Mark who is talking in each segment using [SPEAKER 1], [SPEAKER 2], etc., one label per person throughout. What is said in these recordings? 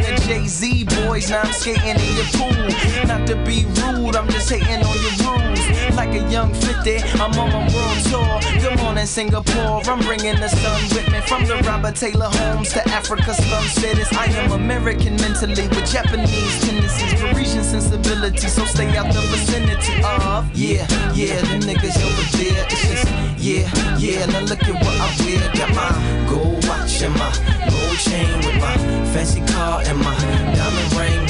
[SPEAKER 1] of Jay Z boys. Now I'm skating in your pool. Not to be rude, I'm just hating on your rules. Like a young 50, I'm on my world tour. Good morning, Singapore. I'm bringing the sun with me. From the Robert Taylor homes to Africa slum cities. I am American mentally with Japanese tendencies, Parisian sensibility. So stay out the vicinity of. Yeah, yeah, them niggas over there. It's just, yeah, yeah. Now look at what I wear. Got my gold watch and my gold chain with my fancy car and my diamond ring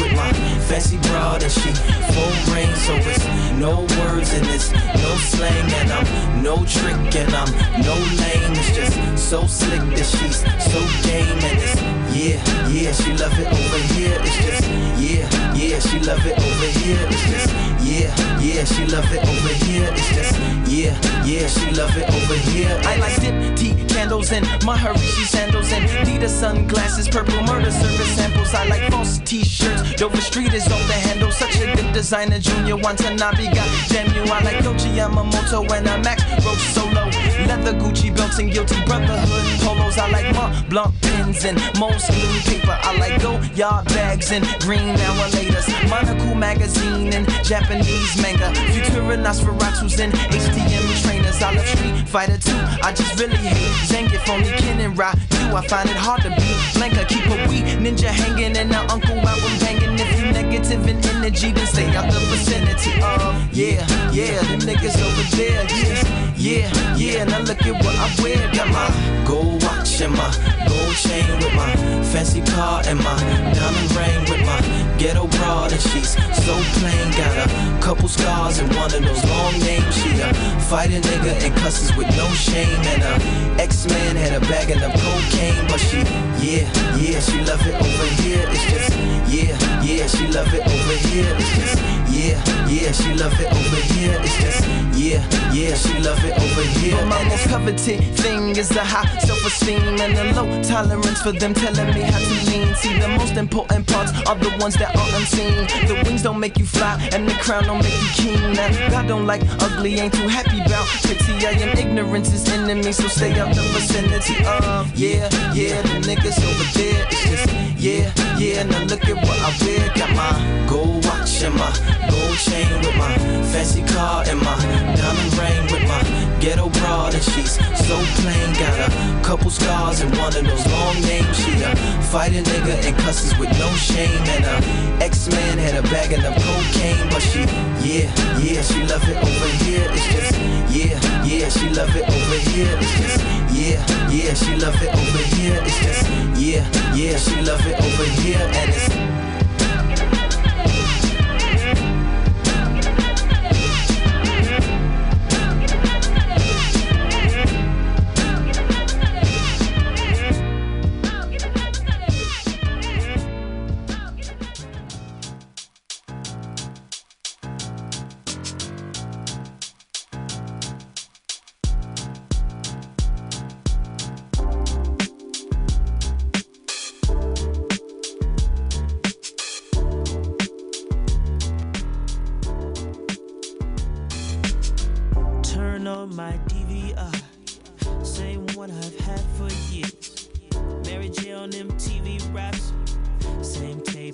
[SPEAKER 1] fancy broad and she full ring. So it's no words in this, no slang and I'm no trick and I'm no lame. It's just so slick that she's so game and it's yeah, yeah, she love it over here. It's just yeah, yeah, she love it over here. It's just yeah, yeah, she love it over here. It's just yeah, yeah, she love it over here. I like Diptyque candles and Maharishi sandals and Dita sunglasses, purple murder service samples. I like false t-shirts. Dover Street is on the handle. Such a good designer, Junya Watanabe. You, I like Yohji Yamamoto and a Max Roach solo. Leather Gucci belts and guilty brotherhood polos. I like Mont Blanc pins and Mosley paper. I like go yard bags and green hour latest. Monocle magazine and Japanese manga. Futura Nosferatus and HTM trainers. I love Street Fighter 2. I just really hate Zangief, only Ken and Ryu. I find it hard to be Blanka. Keep a wee ninja hanging and the uncle album negative in energy, then stay out the vicinity. Oh, yeah, yeah, them niggas over there. Yeah, yeah, yeah. Now look at what I wear. Got my gold watch and my gold chain with my fancy car and my diamond ring with my ghetto broad and she's so plain. Got a couple scars and one of those long names. She a fighting nigga and cusses with no shame. And a ex-man had a bag of cocaine, but she, yeah, yeah, she love it over here. It's just, yeah, yeah, she love it over here. It's just, yeah, yeah, she love it over here. It's just, yeah, yeah, she love it over here. But my most coveted thing is the high self-esteem and the low tolerance for them telling me how to lean. See, the most important parts are the ones that are unseen. The wings don't make you fly, and the crown don't make you king. Now, God don't like ugly, ain't too happy about pretty. I am ignorance is enemy, so stay out the vicinity of. Yeah, yeah, the niggas over there. It's just, yeah, yeah. Now look at what I wear. Got my gold watch and my gold chain with my fancy car and my diamond ring with my ghetto broad and she's so plain. Got a couple scars and one of those long names. She a fighting nigga and cusses with no shame. And a ex-man had a bag of cocaine, but she, yeah, yeah, she love it over here. It's just, yeah, yeah, she love it over here. It's just, yeah, yeah, she love it over here. It's just, yeah, yeah, she love it over here. And it's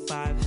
[SPEAKER 2] same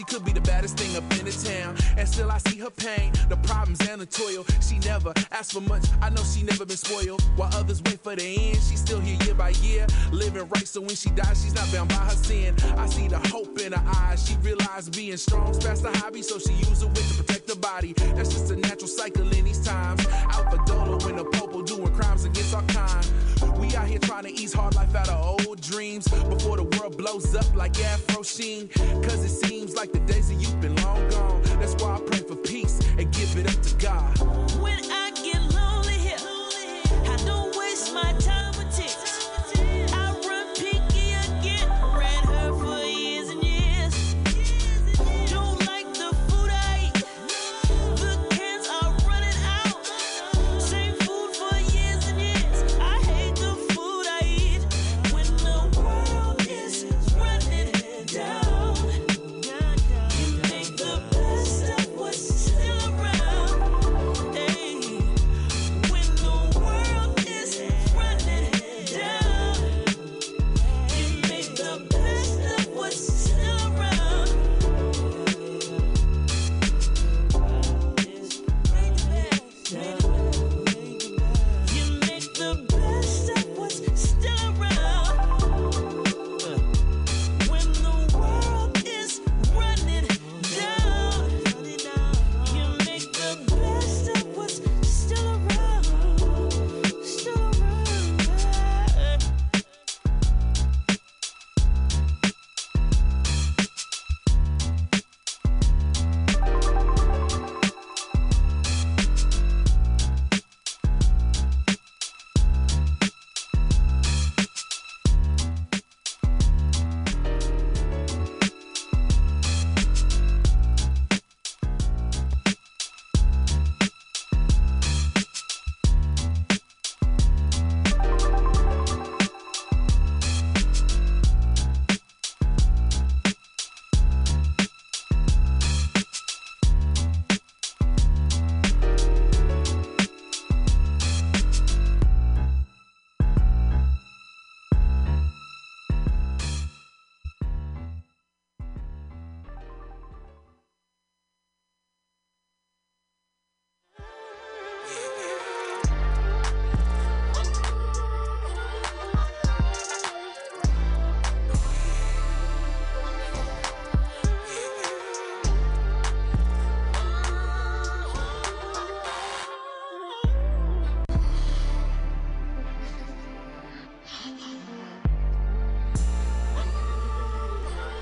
[SPEAKER 3] she could be the baddest thing up in the town. And still I see her pain, the problems and the toil. She never asked for much, I know she never been spoiled. While others wait for the end, she's still here year by year, living right. So when she dies, she's not bound by her sin. I see the hope in her eyes. She realized being strong's past the hobby, so she use it to protect the body. That's just a natural cycle in these times. Out for Dolo in the popo doing crimes against our kind. Out here trying to ease hard life out of old dreams before the world blows up like Afro Sheen. Cause it seems like the days of been long gone. That's why I pray for peace and give it up to God.
[SPEAKER 2] When I get lonely here, I don't waste my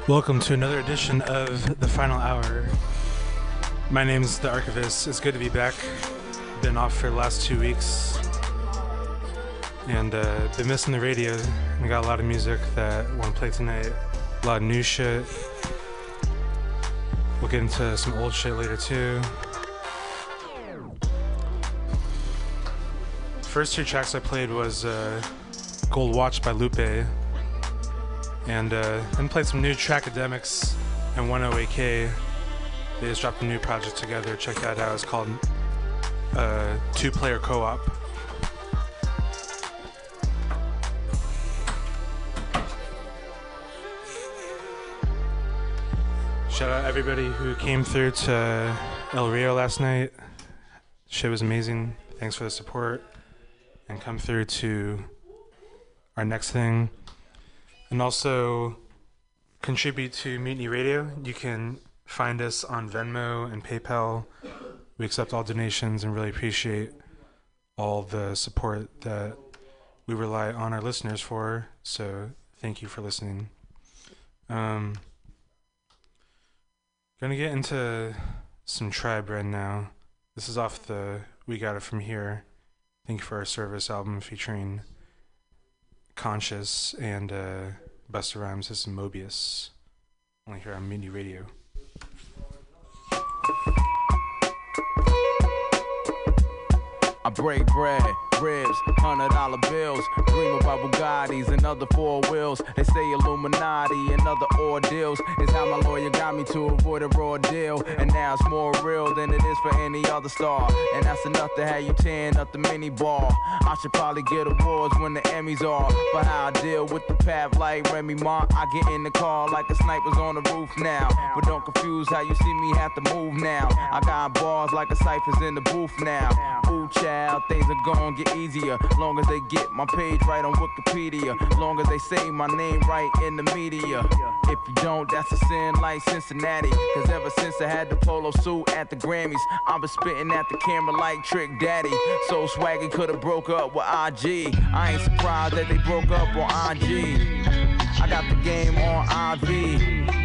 [SPEAKER 4] Welcome to another edition of the final hour. My name is the Archivist. It's good to be back. Been off for the last two weeks, and uh, been missing the radio. We got a lot of music that I want to play tonight. A lot of new shit. We'll get into some old shit later too. First two tracks I played was uh, "Gold Watch" by Lupe and uh, then played some new track academics and 108k they just dropped a new project together. Check that out. How it's called uh, two player co-op. Shout out everybody who came through to el rio last night. Shit was amazing. Thanks for the support. And come through to our next thing and also contribute to Mutiny Radio. You can find us on Venmo and PayPal. We accept all donations and really appreciate all the support that we rely on our listeners for. So thank you for listening. Um, gonna get into some tribe right now. This is off the We Got It From Here. Thank you for our service album featuring Consequence and uh, Busta Rhymes. Is Mobius. Only here on Mutiny Radio.
[SPEAKER 1] I break bread ribs, hundred dollar bills. Dream about Bugattis and other four wheels. They say Illuminati and other ordeals is how my lawyer got me to avoid a raw deal. And now it's more real than it is for any other star. And that's enough to have you tearing up the mini bar. I should probably get awards when the Emmys are for how I deal with the path like Remy Ma. I get in the car like a sniper's on the roof now. But don't confuse how you see me have to move now. I got bars like a cipher's in the booth now. Ooh, child, things are gonna get easier. Long as they get my page right on Wikipedia. Long as they say my name right in the media. If you don't, that's a sin like Cincinnati. Cause ever since I had the polo suit at the Grammys, I've been spitting at the camera like Trick Daddy. So swaggy could've broke up with IG. I ain't surprised that they broke up on IG. I got the game on IV.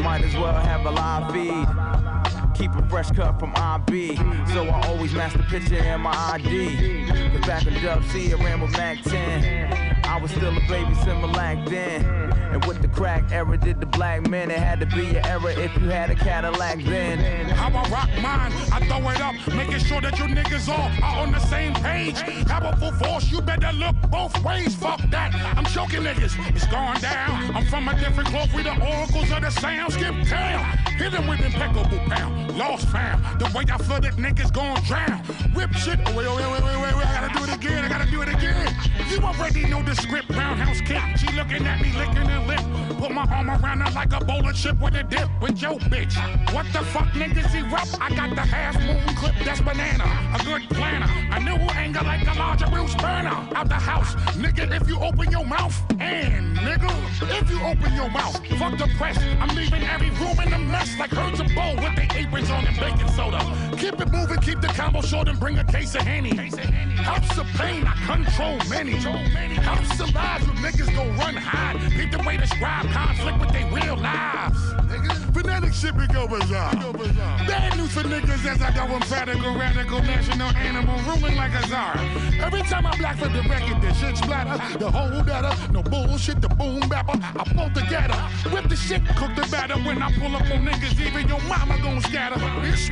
[SPEAKER 1] Might as well have a live feed. Keep a fresh cut from IB. So I always match the picture in my ID. Cause back in Dub C, I ran with Mac 10. I was still a baby Similac then. And with the crack era, did the black man, it had to be your era if you had a Cadillac then.
[SPEAKER 5] How I rock mine, I throw it up, making sure that you niggas all are on the same page. Powerful force, you better look both ways. Fuck that, I'm choking niggas, it's going down. I'm from a different cloth, we the oracles of the sound. Skip town, hit them with impeccable pound. Lost found, the way I flooded niggas gon' drown. Whip shit, wait, wait, wait, wait, wait, wait, I gotta do it again, I gotta do it again. You already know the script, roundhouse kick. She looking at me, licking her lip. Put my arm around her like a bowl of chip with a dip with your bitch. What the fuck niggas erupt? I got the half moon clip, that's banana. A good planner. A new anger like a larger Bruce burner. Out the house, nigga, if you open your mouth. And nigga, if you open your mouth, fuck the press. I'm leaving every room in a mess like herds of bowl with their aprons on and baking soda. Keep it moving, keep the combo short and bring a case of Henny. Helps the pain, I control many. Helps the lives with niggas go run hide. Keep the way describe conflict with their real lives. Phonetic shit be go bizarre. Bad news for niggas as I go emphatical, radical, radical, national animal, ruling like a czar. Every time I black for the record, the shit splatter. The whole data, no bullshit, the boom bapper. I pull together, whip the shit, cook the batter. When I pull up on niggas, even your mama gon' scatter. It's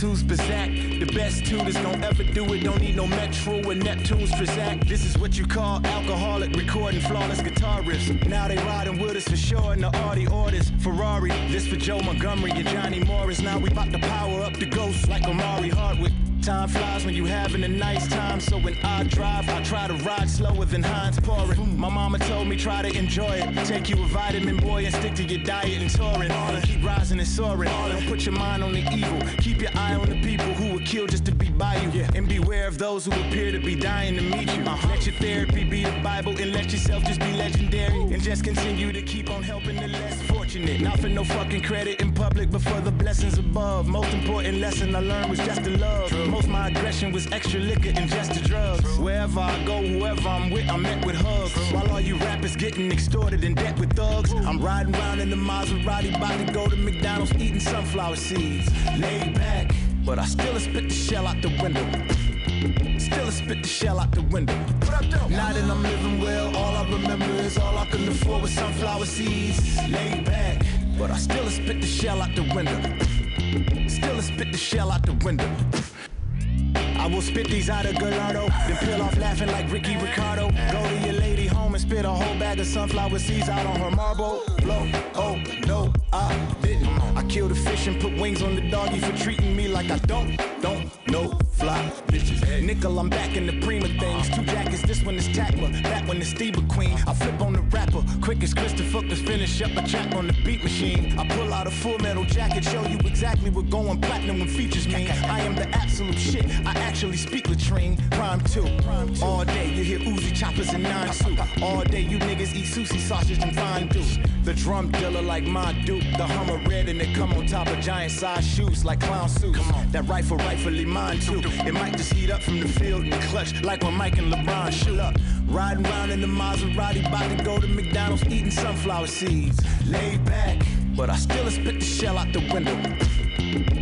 [SPEAKER 6] Who's Bazak? The best that's gonna ever do it. Don't need no Metro or Neptune's Trizak. This is what you call alcoholic recording flawless guitar riffs. Now they riding with us for sure in the Audi orders. Ferrari, this for Joe Montgomery and Johnny Morris. Now we bout to power up the ghost like Omari Hardwick. Time flies when you having a nice time. So when I drive, I try to ride slower than Heinz pouring. My mama told me try to enjoy it. Take you a vitamin boy and stick to your diet and touring. And keep rising and soaring. Don't put your mind on the evil. Keep your eye on the people who would kill just to be by you. And beware of those who appear to be dying to meet you. Uh-huh. Let your therapy be the Bible and let yourself just be legendary. And just continue to keep on helping the less fortunate. Not for no fucking credit public, but for the blessings above. Most important lesson I learned was just to love. Most my aggression was extra liquor and just the drugs. Wherever I go, whoever I'm with, I'm met with hugs. While all you rappers getting extorted in debt with thugs, I'm riding around in the Maserati, about to go to McDonald's, eating sunflower seeds. Laid back, but I still spit the shell out the window. Still spit the shell out the window. Now that I'm living well, all I remember is all I can afford was sunflower seeds. Laid back, but I still spit the shell out the window. Still spit the shell out the window. I will spit these out of Gallardo, then peel off laughing like Ricky Ricardo. Go to your lady home and spit a whole bag of sunflower seeds out on her marble. Blow, oh no, I didn't. I killed a fish and put wings on the doggy for treating me like I don't, don't know fly bitches. Nickel, I'm back in the prima things. Two jackets, this one is Tackler, that one is Steve Queen. I flip on the rapper, quick as Christopher could finish up a track on the beat machine. I pull out a full metal jacket, show you exactly what going platinum when features mean. I am the absolute shit. I actually speak latrine. Prime two. All day you hear Uzi choppers and nine suit. All day you niggas eat sushi sausage and fine do. The drum dealer like my duke. The Hummer red and it come on top of giant size shoes like clown suits. That rifle rightfully mine too. It might just heat up from the field and clutch like when Mike and LeBron shoot up. Riding around in the Maserati, about to go to McDonald's eating sunflower seeds. Laid back, but I still spit the shell out the window.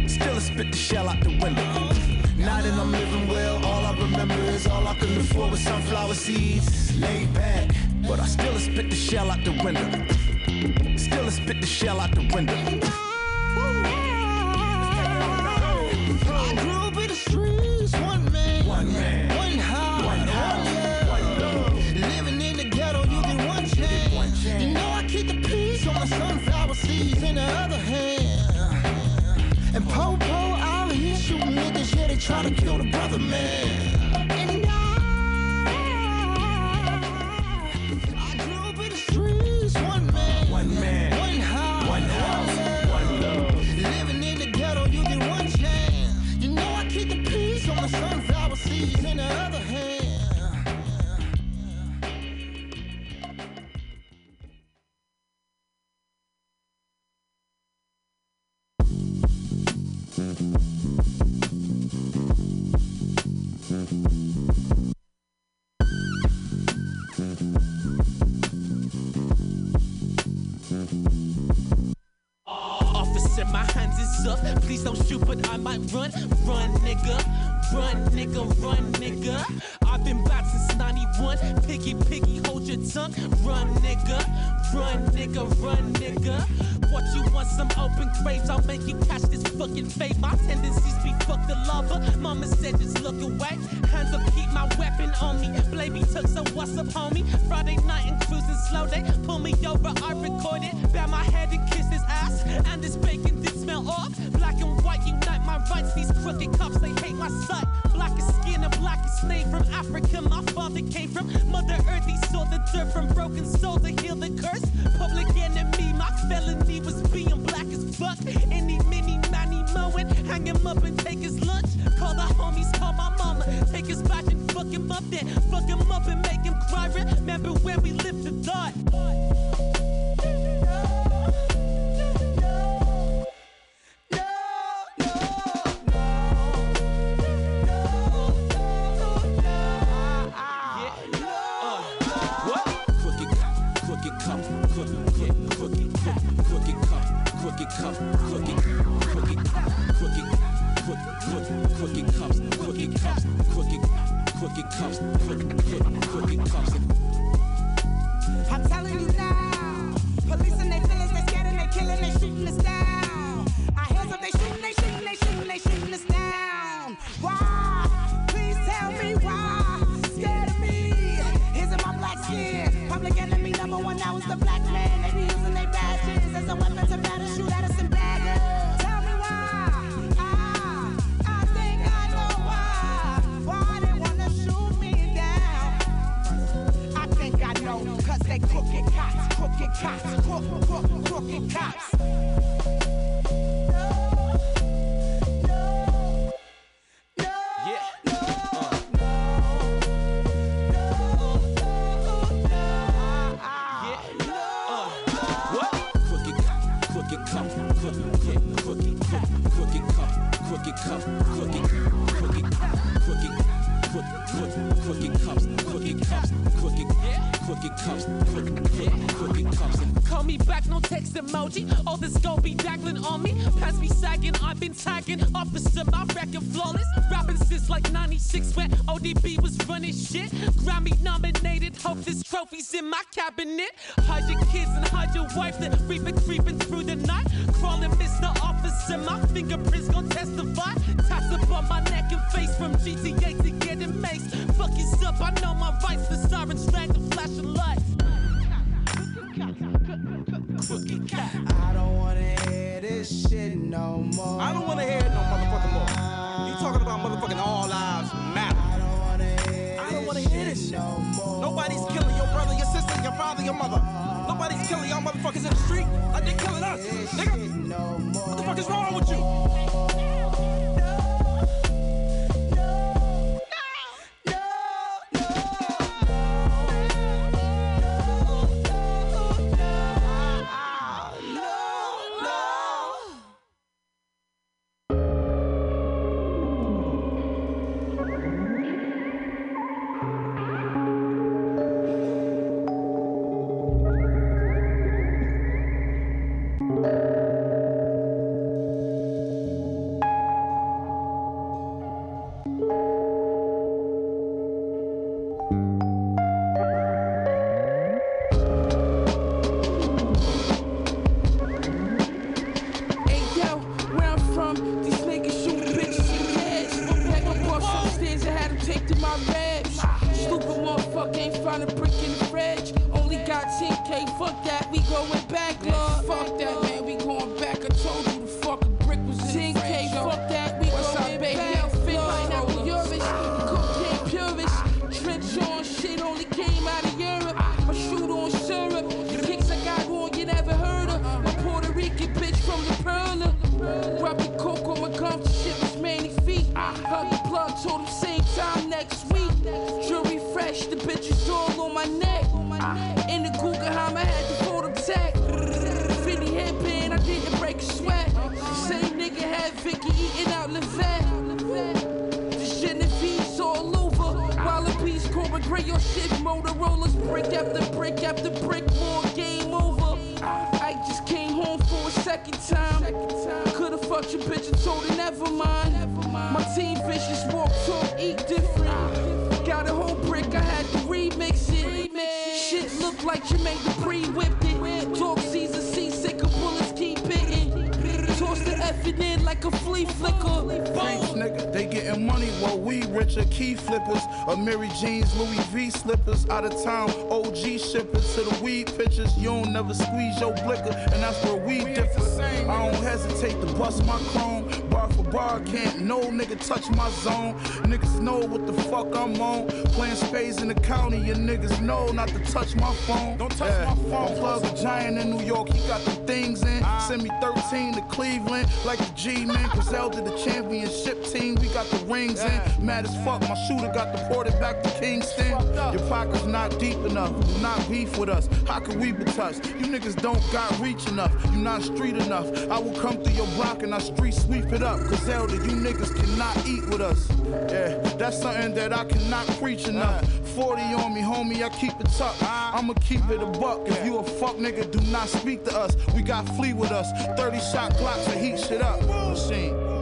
[SPEAKER 6] Still spit the shell out the window. Now that I'm living well, all I remember is all I can afford was sunflower seeds. Laid back, but I still spit the shell out the window. Still a spit the shell out the window.
[SPEAKER 7] I grew up in the streets, one man,
[SPEAKER 6] One man.
[SPEAKER 7] one heart,
[SPEAKER 6] One
[SPEAKER 7] one,
[SPEAKER 6] house,
[SPEAKER 7] love.
[SPEAKER 6] one love.
[SPEAKER 7] Living in the ghetto, you get one chance.
[SPEAKER 6] one chance.
[SPEAKER 7] You know I keep the peace on my sunflower seeds in the other hand. And Popo out here shooting niggas, yeah, they try to kill the brother man.
[SPEAKER 8] Could've fucked your bitch and told her never mind. My team vicious, walk, talk, eat different. Got a whole brick, I had to remix it. Shit look like Jermaine Dupri whipped it. Talk Caesar, seasick, bullets keep hitting. Toss the effing in a flea flicker.
[SPEAKER 9] Freaks, nigga, they getting money while we richer. Key flippers, a Mary Jeans, Louis V slippers. Out of town, OG shippers to the weed pitchers. You don't never squeeze your blicker, and that's where we differ. I don't hesitate to bust my chrome. Bar for bar, can't no nigga touch my zone. Niggas know what the fuck I'm on. Playing spades in the county, your niggas know not to touch my phone. Don't touch my phone. Plug a giant in New York, he got the things in. Send me 13 to Cleveland, like the G-Man. Griselda, the championship team, we got the rings in. Mad as fuck, my shooter got deported back to Kingston. Your pocket's not deep enough, do not beef with us. How can we be touched? You niggas don't got reach enough, you not street enough. I will come through your block and I street sweep it up. Griselda, you niggas cannot eat with us. Yeah, that's something that I cannot preach enough. 40 on me, homie, I keep it tucked. I'ma keep it a buck. If you a fuck nigga, do not speak to us. We got flee with us. 30 shot Glocks to heat shit up. Machine.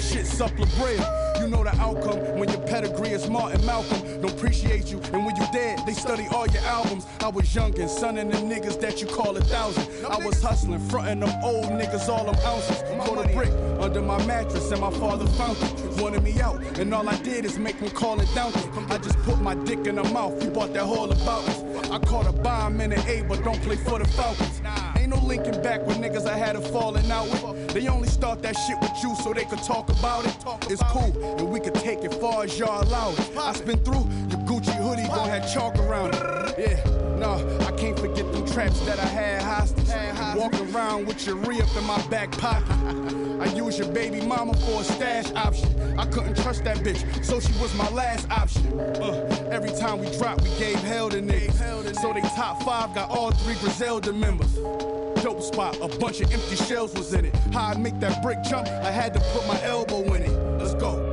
[SPEAKER 10] Shit, La Brea.
[SPEAKER 11] You know the outcome when your pedigree is Martin Malcolm. Don't appreciate you, and when you dead, they study all your albums. I was young and son of them niggas that you call a thousand. I was hustling, frontin' them old niggas all them ounces. Put a brick under my mattress, and my father found it. Wanted me out, and all I did is make him call it down. I just put my dick in her mouth. You bought that whole about us. I caught a bomb in an A, but don't play for the Falcons. Ain't no linking back with niggas I had a falling out with. They only start that shit with you so they could talk about it. It's cool, and we could take it far as y'all allow it. I spin through your Gucci hoodie, gon' have chalk around it. Yeah, nah, I can't forget them traps that I had hostage. Walking around with your re up in my back pocket. I used your baby mama for a stash option. I couldn't trust that bitch, so she was my last option. Uh, every time we dropped, we gave hell to niggas. So they top five got all three Griselda members. Dope spot, a bunch of empty shells was in it. How I make that brick jump, I had to put my elbow in it. Let's go.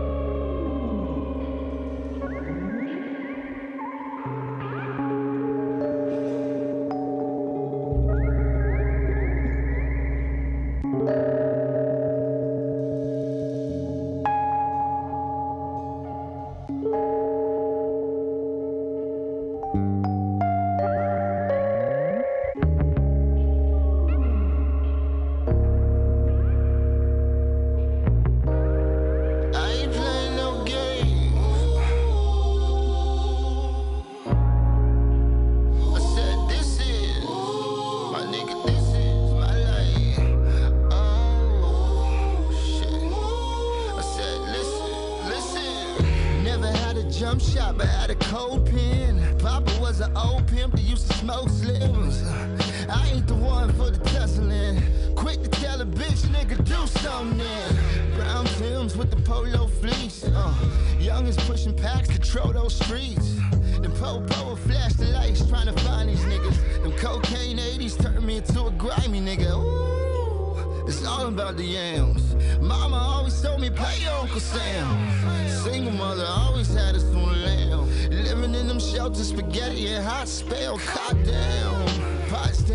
[SPEAKER 7] One for the tussling. Quick to tell a bitch nigga do something. Brown Tims with the polo fleece. Uh, youngest pushing packs to troll those streets. The popo will flash the lights trying to find these niggas. Them cocaine 80s turned me into a grimy nigga. Ooh, it's all about the yams. Mama always told me pay your Uncle Sam. Single mother always had us on lamb. Living in them shelters, spaghetti and hot spell. Caught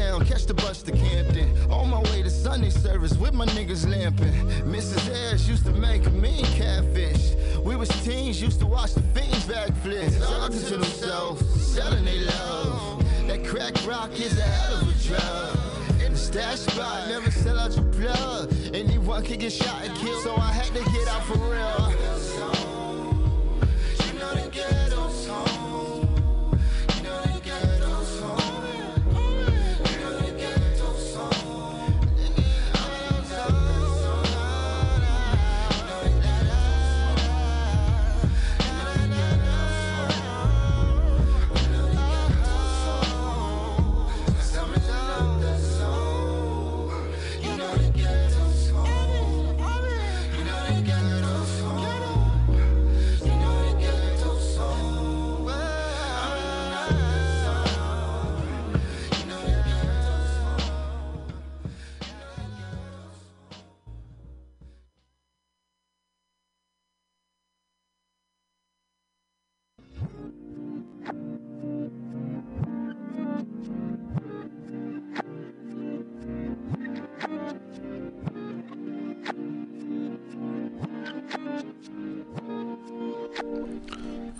[SPEAKER 7] down, catch the bus to Camden. On my way to Sunday service with my niggas lamping. Mrs. Ayers used to make mean catfish. We was teens, used to watch the fiends backflips. Talking to themselves, selling they love. That crack rock is a hell of a drug. In the stash spot, never sell out your plug. Anyone can get shot and killed, so I had to get out for real. You know the ghetto's home.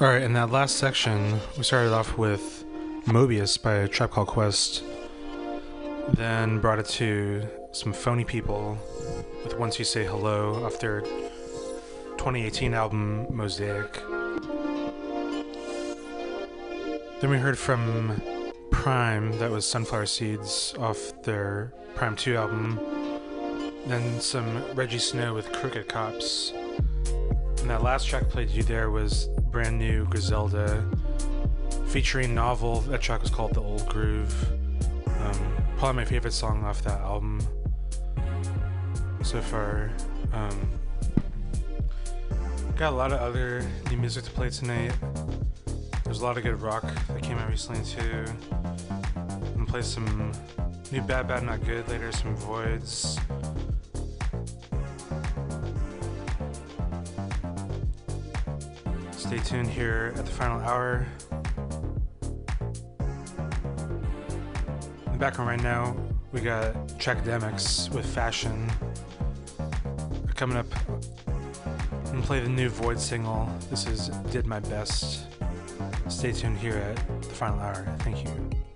[SPEAKER 4] All right, in that last section, we started off with Mobius by Trap Call Quest, then brought it to some Phony Ppl with Once You Say Hello off their 2018 album Mosaic. Then we heard from Prime, that was Sunflower Seeds off their Prime 2 album. Then some Rejjie Snow with Crooked Cops. And that last track played you there was brand new Griselda featuring Novel. That track was called The Old Groove. Um, probably my favorite song off that album so far. Um, got a lot of other new music to play tonight. There's a lot of good rock that came out recently too. I'm gonna play some new Bad Bad Not Good later, some Voidz. Stay tuned here at the final hour. In the background right now, we got Trackademicks with Fashion. Coming up gonna play the new Void single. This is Did My Best. Stay tuned here at the final hour. Thank you.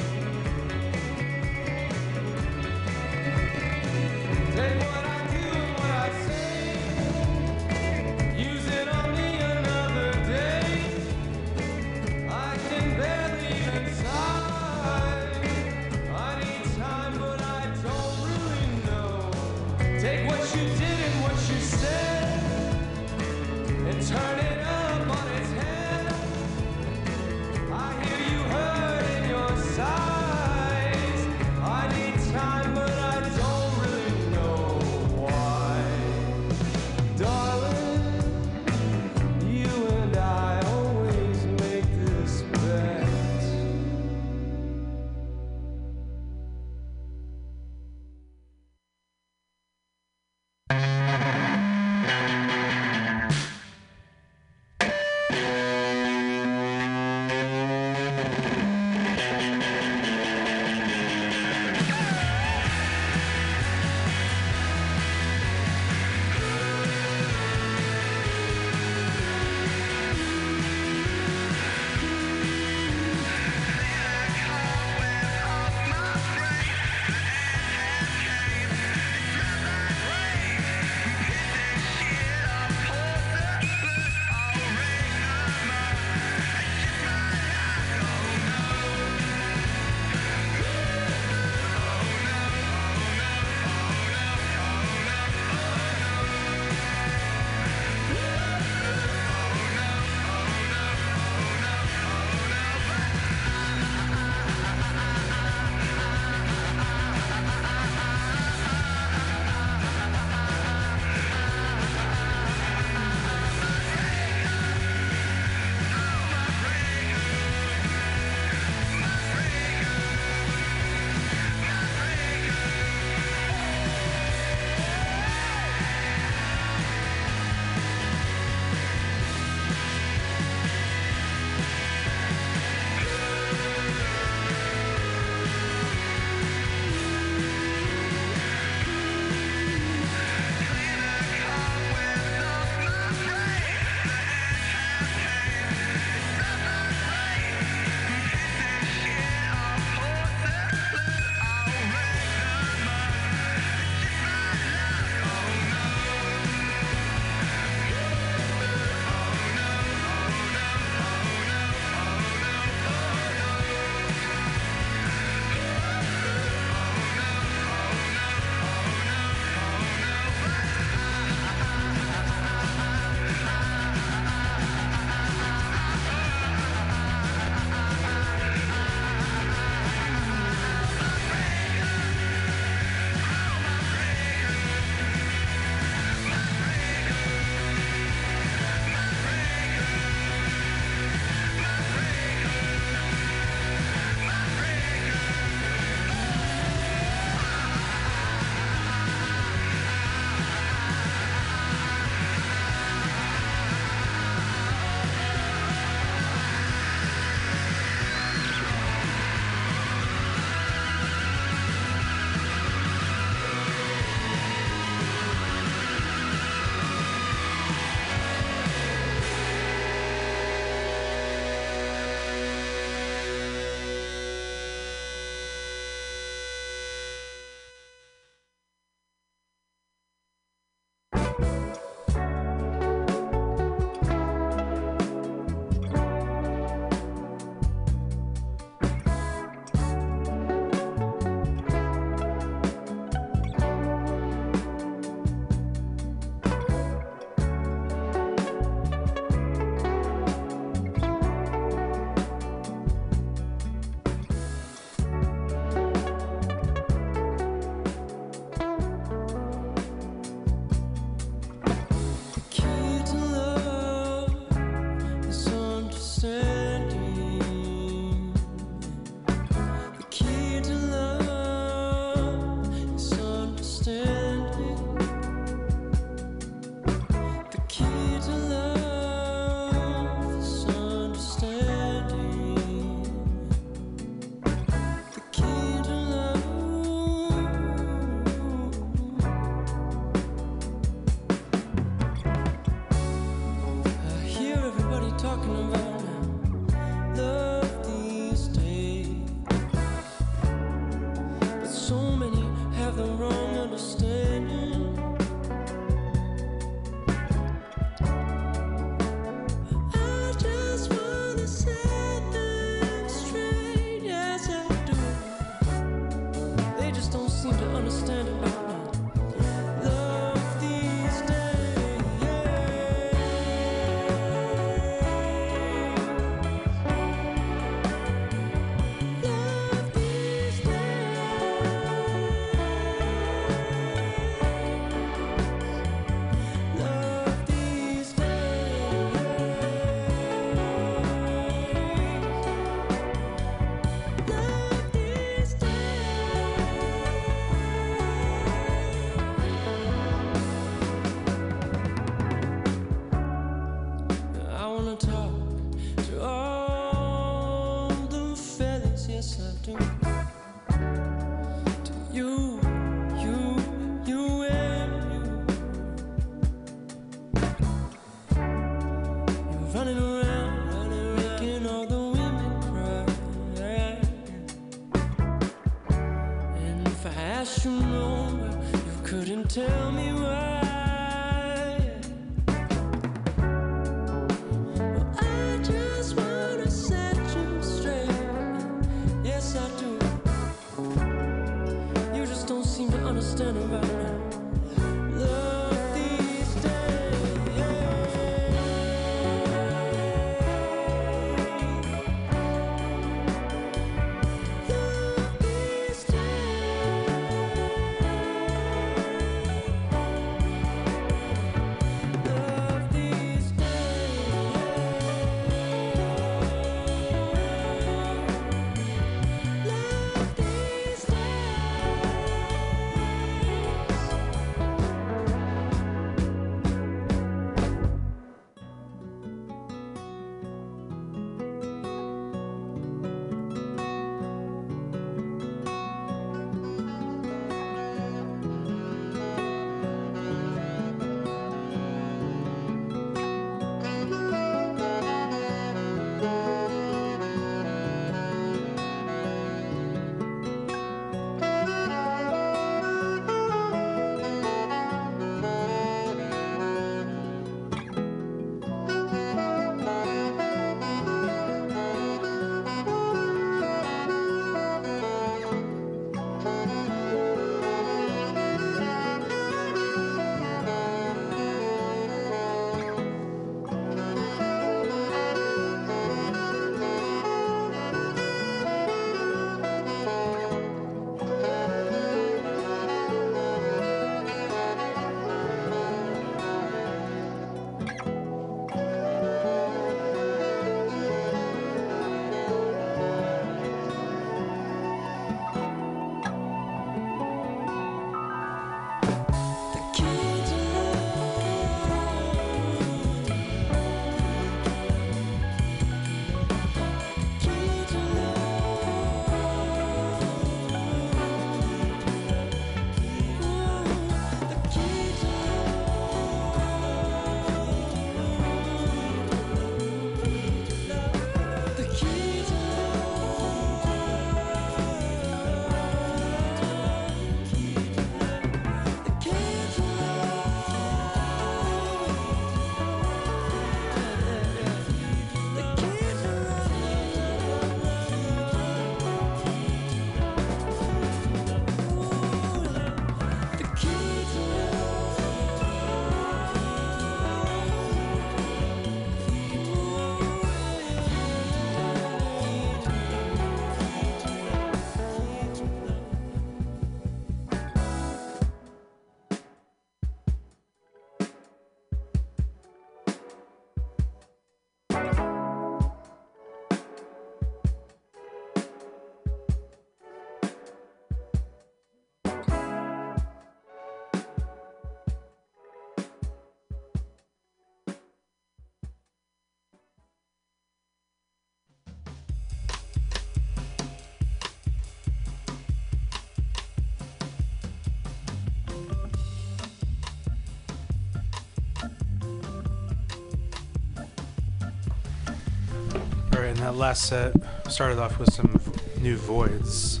[SPEAKER 12] And
[SPEAKER 4] that last set started off with some new Voidz.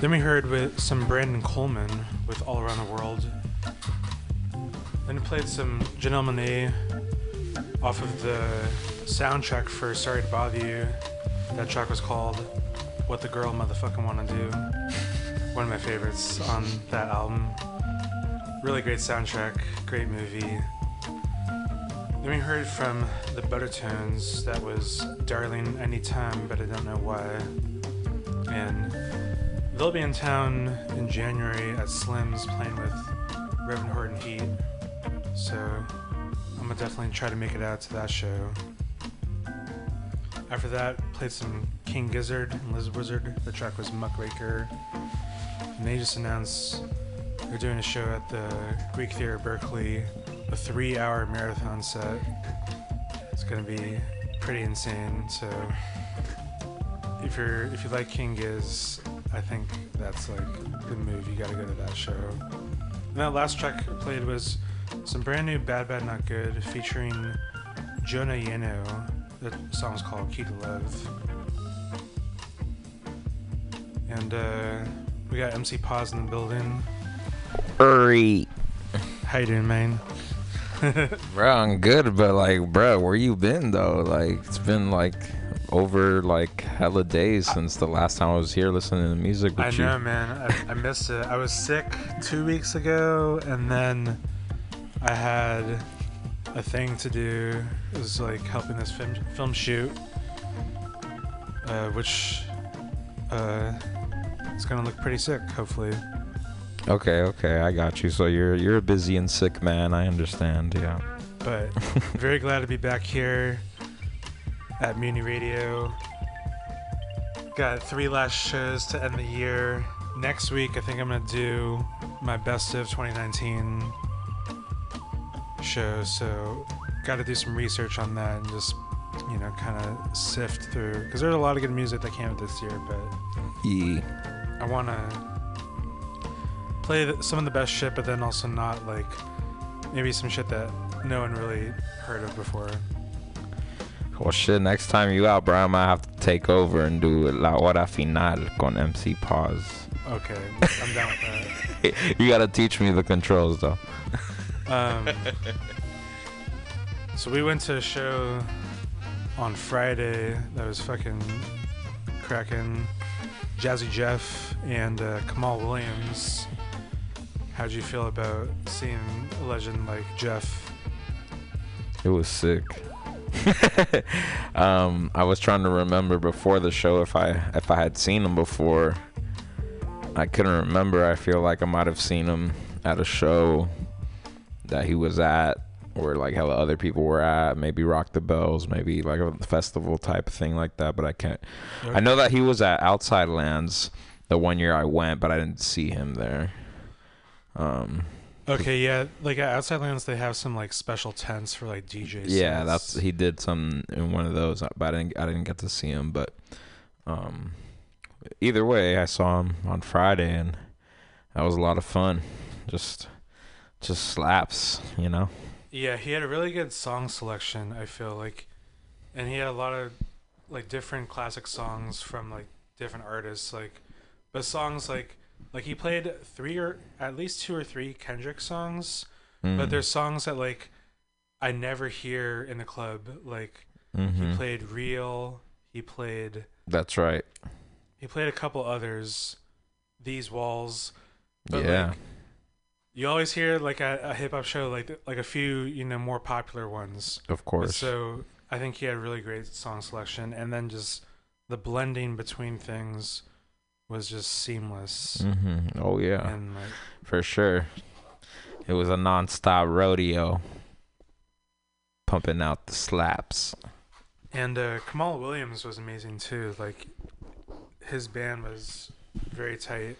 [SPEAKER 4] Then we heard with some Brandon Coleman with All Around the World. Then we played some Janelle Monáe off of the soundtrack for Sorry to Bother You. That track was called What the Girl Motherfucking Wanna Do. One of my favorites on that album. Really great soundtrack, great movie. Then we heard from the Buttertones. That was Darling Anytime, but I don't know why. And they'll be in town in January at Slim's playing with Reverend Horton Heat. So I'm gonna definitely try to make it out to that show. After that, played some King Gizzard and Lizard Wizard. The track was Muckraker. And they just announced they're doing a show at the Greek Theater Berkeley, a three-hour marathon set. It's gonna be pretty insane. So if you're if you like King Giz, I think that's like the move. You gotta go to that show. And that last track I played was some brand new Bad Bad Not Good featuring Jonah Yano. The song's called Key to Love. And uh, we got MC Paz in the building.
[SPEAKER 13] Hurry.
[SPEAKER 4] How you doing, man?
[SPEAKER 13] Bro, I'm good, but like, bro, where you been though? Like, it's been like over like hella days since the last time I was here listening to music with
[SPEAKER 4] I
[SPEAKER 13] you.
[SPEAKER 4] know, man. I, I missed it. I was sick two weeks ago, and then I had a thing to do. It was like helping this film film shoot, uh, which uh, is gonna look pretty sick, hopefully.
[SPEAKER 13] Okay, okay, I got you. So you're you're a busy and sick man. I understand. Yeah.
[SPEAKER 4] But very glad to be back here at Mutiny Radio. Got three last shows to end the year. Next week, I think I'm gonna do my best of 2019 show. So, got to do some research on that and just, you know, kind of sift through because there's a lot of good music that came out this year. But
[SPEAKER 13] Yeah.
[SPEAKER 4] I want to play some of the best shit, but then also not like maybe some shit that no one really heard of before.
[SPEAKER 13] Well, shit. Next time you out, bro, I might have to take over and do La Hora Final con MC Pause.
[SPEAKER 4] Okay, I'm down with that.
[SPEAKER 13] you gotta teach me the controls though.
[SPEAKER 4] Um, so we went to a show on Friday that was fucking cracking. Jazzy Jeff and uh, Kamaal Williams. How'd you feel about seeing a legend like Jeff?
[SPEAKER 13] It was sick. um, I was trying to remember before the show if I if I had seen him before. I couldn't remember. I feel like I might have seen him at a show that he was at, or like how other people were at. Maybe Rock the Bells, maybe like a festival type of thing like that. But I can't. I know that he was at Outside Lands the one year I went, but I didn't see him there. Um,
[SPEAKER 4] Okay, yeah, like at Outside Lands, they have some like special tents for like DJs.
[SPEAKER 13] Yeah, that's he did some in one of those, but I didn't I didn't get to see him. But um, either way, I saw him on Friday, and that was a lot of fun. Just just slaps, you know.
[SPEAKER 4] Yeah, he had a really good song selection. I feel like, and he had a lot of like different classic songs from like different artists. Like, but songs like like he played three or at least two or three Kendrick songs,
[SPEAKER 13] Mm.
[SPEAKER 4] but there's songs that like I never hear in the club. Like he
[SPEAKER 13] Mhm.
[SPEAKER 4] played Real. He played
[SPEAKER 13] That's right.
[SPEAKER 4] he played a couple others. These walls. But
[SPEAKER 13] Yeah.
[SPEAKER 4] like you always hear like a, a hip hop show like like a few, you know, more popular ones.
[SPEAKER 13] Of
[SPEAKER 4] But
[SPEAKER 13] course.
[SPEAKER 4] So I think he had really great song selection and then just the blending between things was just seamless.
[SPEAKER 13] Mm-hmm. Oh yeah,
[SPEAKER 4] And like
[SPEAKER 13] for sure. It was a non-stop rodeo, pumping out the slaps.
[SPEAKER 4] And uh, Kamaal Williams was amazing too. Like his band was very tight,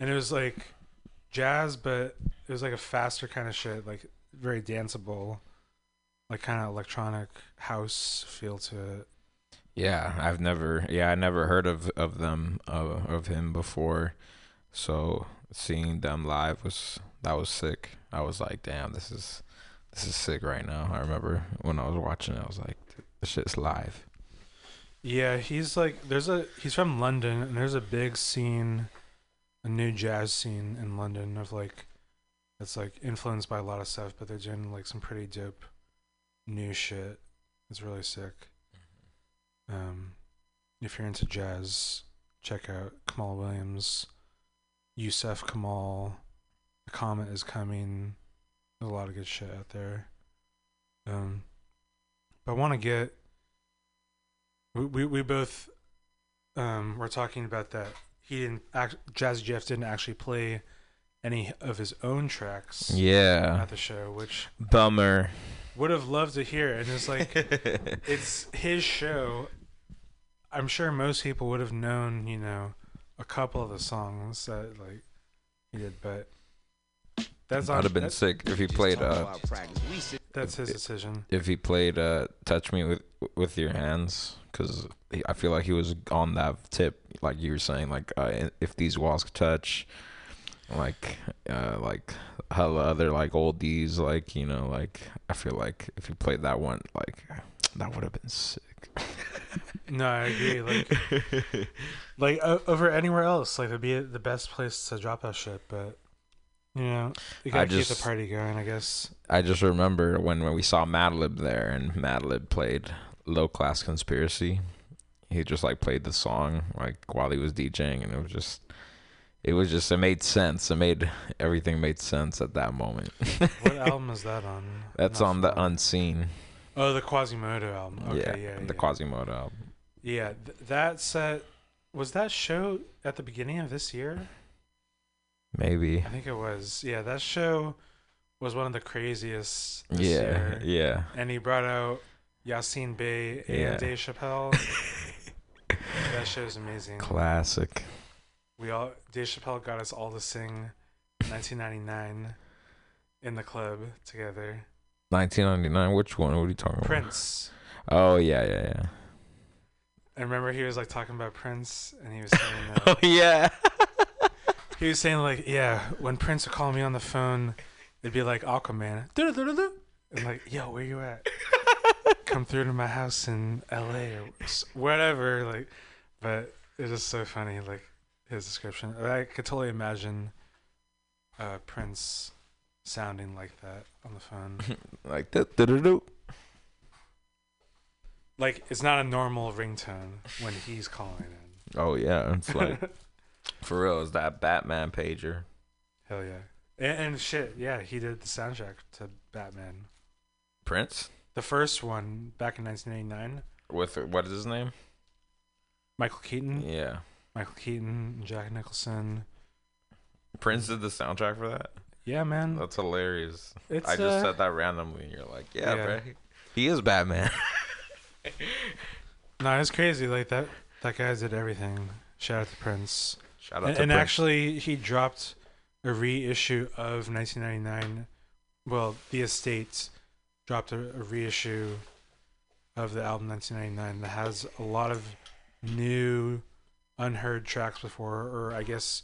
[SPEAKER 4] and it was like jazz, but it was like a faster kind of shit, like very danceable, like kind of electronic house feel to it.
[SPEAKER 13] Yeah, I've never, yeah, I never heard of of them, uh, of him before. So seeing them live was that was sick. I was like, damn, this is this is sick right now. I remember when I was watching it, I was like, this shit's live.
[SPEAKER 4] Yeah, he's like there's a he's from London, and there's a big scene, a new jazz scene in London of like, it's like influenced by a lot of stuff, but they're doing like some pretty dope, new shit. It's really sick. If you're into jazz, check out Kamaal Williams, Yussef Kamaal. The Comet is coming. There's a lot of good shit out there. Um, but I want to get we, we we both um were talking about that he didn't act Jazzy Jeff didn't actually play any of his own tracks
[SPEAKER 13] Yeah.
[SPEAKER 4] at the show which
[SPEAKER 13] Bummer.
[SPEAKER 4] would have loved to hear and it's like it's his show I'm sure most people would have known you know a couple of the songs that like he did but that's on
[SPEAKER 13] That'd have been
[SPEAKER 4] that-
[SPEAKER 13] sick if he played. Uh,
[SPEAKER 4] that's his decision
[SPEAKER 13] if he played uh, "Touch Me with with Your Hands," because I feel like he was on that tip, like you were saying, like uh, if these walls could touch, like uh, like hella other like oldies, like you know, like I feel like if he played that one, like that would have been sick.
[SPEAKER 4] No, I agree. Like, like o- over anywhere else, like it'd be the best place to drop that shit. But you
[SPEAKER 13] I
[SPEAKER 4] gotta keep
[SPEAKER 13] just-
[SPEAKER 4] the party going, I guess.
[SPEAKER 13] I just remember when, when we saw Madlib there and Madlib played Low Class Conspiracy. He just like played the song like while he was DJing and it was just it was just it made sense. It made everything made sense at that moment.
[SPEAKER 4] What album is that on?
[SPEAKER 13] That's
[SPEAKER 4] Not
[SPEAKER 13] on the Unseen.
[SPEAKER 4] Oh, the Quasimoto album. Okay,
[SPEAKER 13] yeah,
[SPEAKER 4] yeah, yeah.
[SPEAKER 13] the Quasimoto album.
[SPEAKER 4] Yeah, th- that set was that show at the beginning of this year.
[SPEAKER 13] Maybe.
[SPEAKER 4] I think it was. Yeah, that show was one of the craziest. This
[SPEAKER 13] Yeah,
[SPEAKER 4] year.
[SPEAKER 13] yeah.
[SPEAKER 4] And he brought out Yasiin Bey and
[SPEAKER 13] Yeah.
[SPEAKER 4] Dave Chappelle. that show's amazing.
[SPEAKER 13] Classic.
[SPEAKER 4] We all Dave Chappelle got us all to sing 1999 in the club together.
[SPEAKER 13] 1999. Which one? What are you talking about?
[SPEAKER 4] Prince.
[SPEAKER 13] Oh yeah, yeah, yeah.
[SPEAKER 4] I remember he was like talking about Prince, and he was saying, that,
[SPEAKER 13] Oh yeah.
[SPEAKER 4] he was saying like, yeah, when Prince would call me on the phone, it'd be like Aquaman, and like, yo, where you at? Come through to my house in L.A. or whatever. Like, but it's just so funny, like his description. I could totally imagine uh, Prince sounding like that on the phone.
[SPEAKER 13] like that. do
[SPEAKER 4] like it's not a normal ringtone when he's calling in.
[SPEAKER 13] Oh yeah, it's like for real. Is that Batman pager?
[SPEAKER 4] Hell yeah. And, and shit, yeah, he did the soundtrack to Batman.
[SPEAKER 13] Prince
[SPEAKER 4] The first one back in 1989.
[SPEAKER 13] with what is his name?
[SPEAKER 4] Michael Keaton.
[SPEAKER 13] Yeah,
[SPEAKER 4] Michael Keaton, Jack Nicholson.
[SPEAKER 13] Prince did the soundtrack for that.
[SPEAKER 4] Yeah, man.
[SPEAKER 13] That's hilarious.
[SPEAKER 4] It's,
[SPEAKER 13] I just
[SPEAKER 4] uh,
[SPEAKER 13] said that randomly, and you're like, yeah,
[SPEAKER 4] Yeah.
[SPEAKER 13] bro. He is Batman.
[SPEAKER 4] No, it's crazy. Like that. That guy did everything. Shout out to Prince.
[SPEAKER 13] Shout out
[SPEAKER 4] and,
[SPEAKER 13] to
[SPEAKER 4] and
[SPEAKER 13] Prince.
[SPEAKER 4] actually, he dropped a reissue of 1999. Well, the estate dropped a, a reissue of the album 1999 that has a lot of new, unheard tracks before. Or I guess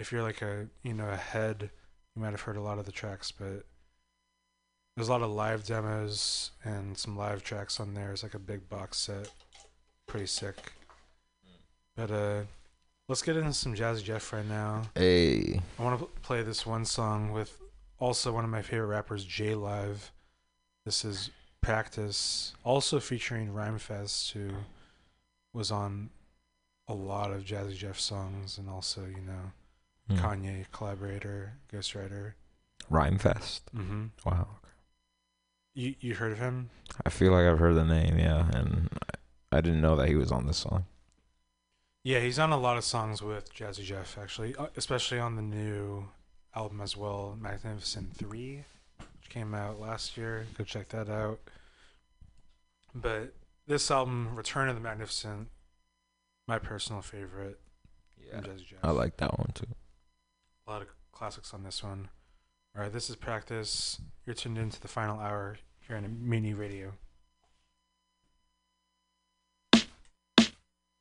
[SPEAKER 4] if you're like a you know a head, you might have heard a lot of the tracks, but there's a lot of live demos and some live tracks on there. It's like a big box set, pretty sick. But uh, let's get into some Jazzy Jeff right now.
[SPEAKER 13] Hey.
[SPEAKER 4] I want to play this one song with also one of my favorite rappers, J Live. This is Practice, also featuring Rhymefest, who was on a lot of Jazzy Jeff songs, and also you know
[SPEAKER 13] Hmm.
[SPEAKER 4] Kanye collaborator, ghostwriter.
[SPEAKER 13] Rhymefest.
[SPEAKER 4] Mm-hmm.
[SPEAKER 13] Wow.
[SPEAKER 4] You you heard of him?
[SPEAKER 13] I feel like I've heard the name, yeah, and I, I didn't know that he was on this song.
[SPEAKER 4] Yeah, he's on a lot of songs with Jazzy Jeff, actually, uh, especially on the new album as well, Magnificent 3, which came out last year. Go check that out. But this album, Return of the Magnificent, my personal favorite.
[SPEAKER 13] Yeah.
[SPEAKER 4] from Jazzy Jeff.
[SPEAKER 13] I like that one too.
[SPEAKER 4] A lot of classics on this one. All right, this is Practice. You're tuned into the final hour here on Mutiny Radio.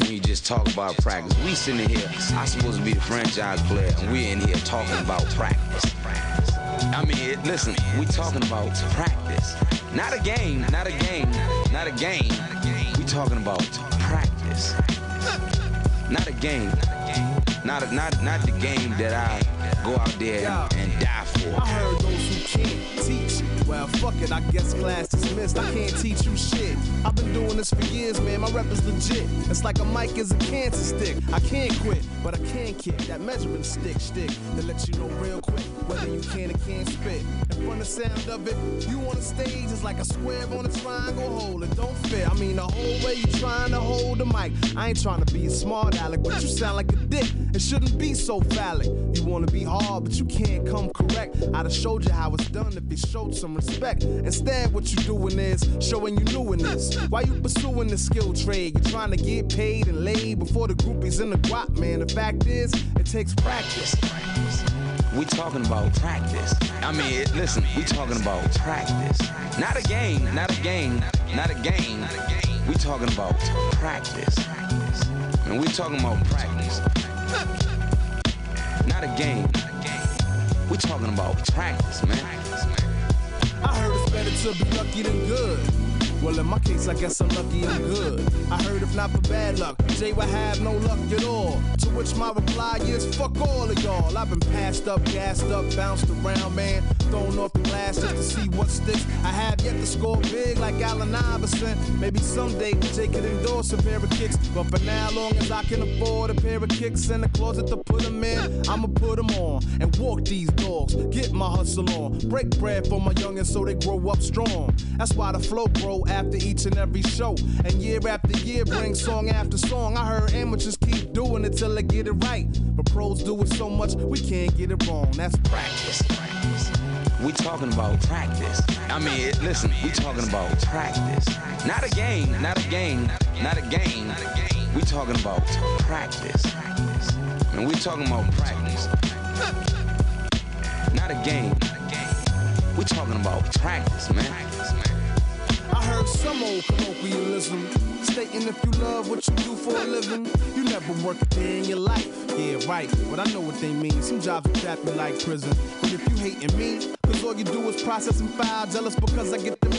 [SPEAKER 14] We just talk about practice. We sitting here, I supposed to be the franchise player, and we in here talking about practice. I mean, listen, we talking about practice. Not a game, not a game, not a game. We talking about practice. Not a game. Not a, not not the game that I go out there and, and die for.
[SPEAKER 3] I heard those who can't teach. Well, fuck it, I guess class dismissed. I can't teach you shit. I've been doing this for years, man. My rep is legit. It's like a mic is a cancer stick. I can't quit, but I can kick that measuring stick, stick that lets you know real quick whether you can or can't spit. And from the sound of it, you on the stage is like a square on a triangle hole. It don't fit. I mean, the whole way you trying to hold the mic. I ain't trying to be a smart aleck, but you sound like a dick. It shouldn't be so phallic. You wanna be hard, but you can't come correct. I'd have showed you how it's done if you showed some respect. Instead, what you doing is showing you new in this. Why you pursuing the skill trade? You trying to get paid and laid before the groupies in the guap, man. The fact is, it takes practice.
[SPEAKER 14] We talking about practice. I mean, listen, we talking about practice. Not a game, not a game, not a game. We talking about practice. And we talking about practice. Not a game. We talking about practice, man.
[SPEAKER 3] I heard it's better to be lucky than good. Well, in my case, I guess I'm lucky and good. I heard if not for bad luck. Jay would have no luck at all. To which my reply is, fuck all of y'all. I've been passed up, gassed up, bounced around, man. Thrown off the glass just to see what sticks. I have yet to score big like Allen Iverson. Maybe someday Jay could endorse a pair of kicks. But for now, long as I can afford a pair of kicks in the closet to put them in, I'ma put them on and walk these dogs. Get my hustle on. Break bread for my youngins so they grow up strong. That's why the flow grow after each and every show. And year after year brings song after song. I heard amateurs keep doing it till they get it right. But pros do it so much we can't get it wrong. That's practice.
[SPEAKER 14] We talking about practice. I mean, listen, we talking about practice. Not a game, not a game, not a game. We talking about practice. And we talking about practice. Not a game. We talking about practice, man.
[SPEAKER 3] I heard some old colloquialism stating if you love what you do for a living, you never work a day in your life. Yeah, right, but I know what they mean. Some jobs are trap you like prison. But if you hating me, cause all you do is process and file, jealous because I get beats,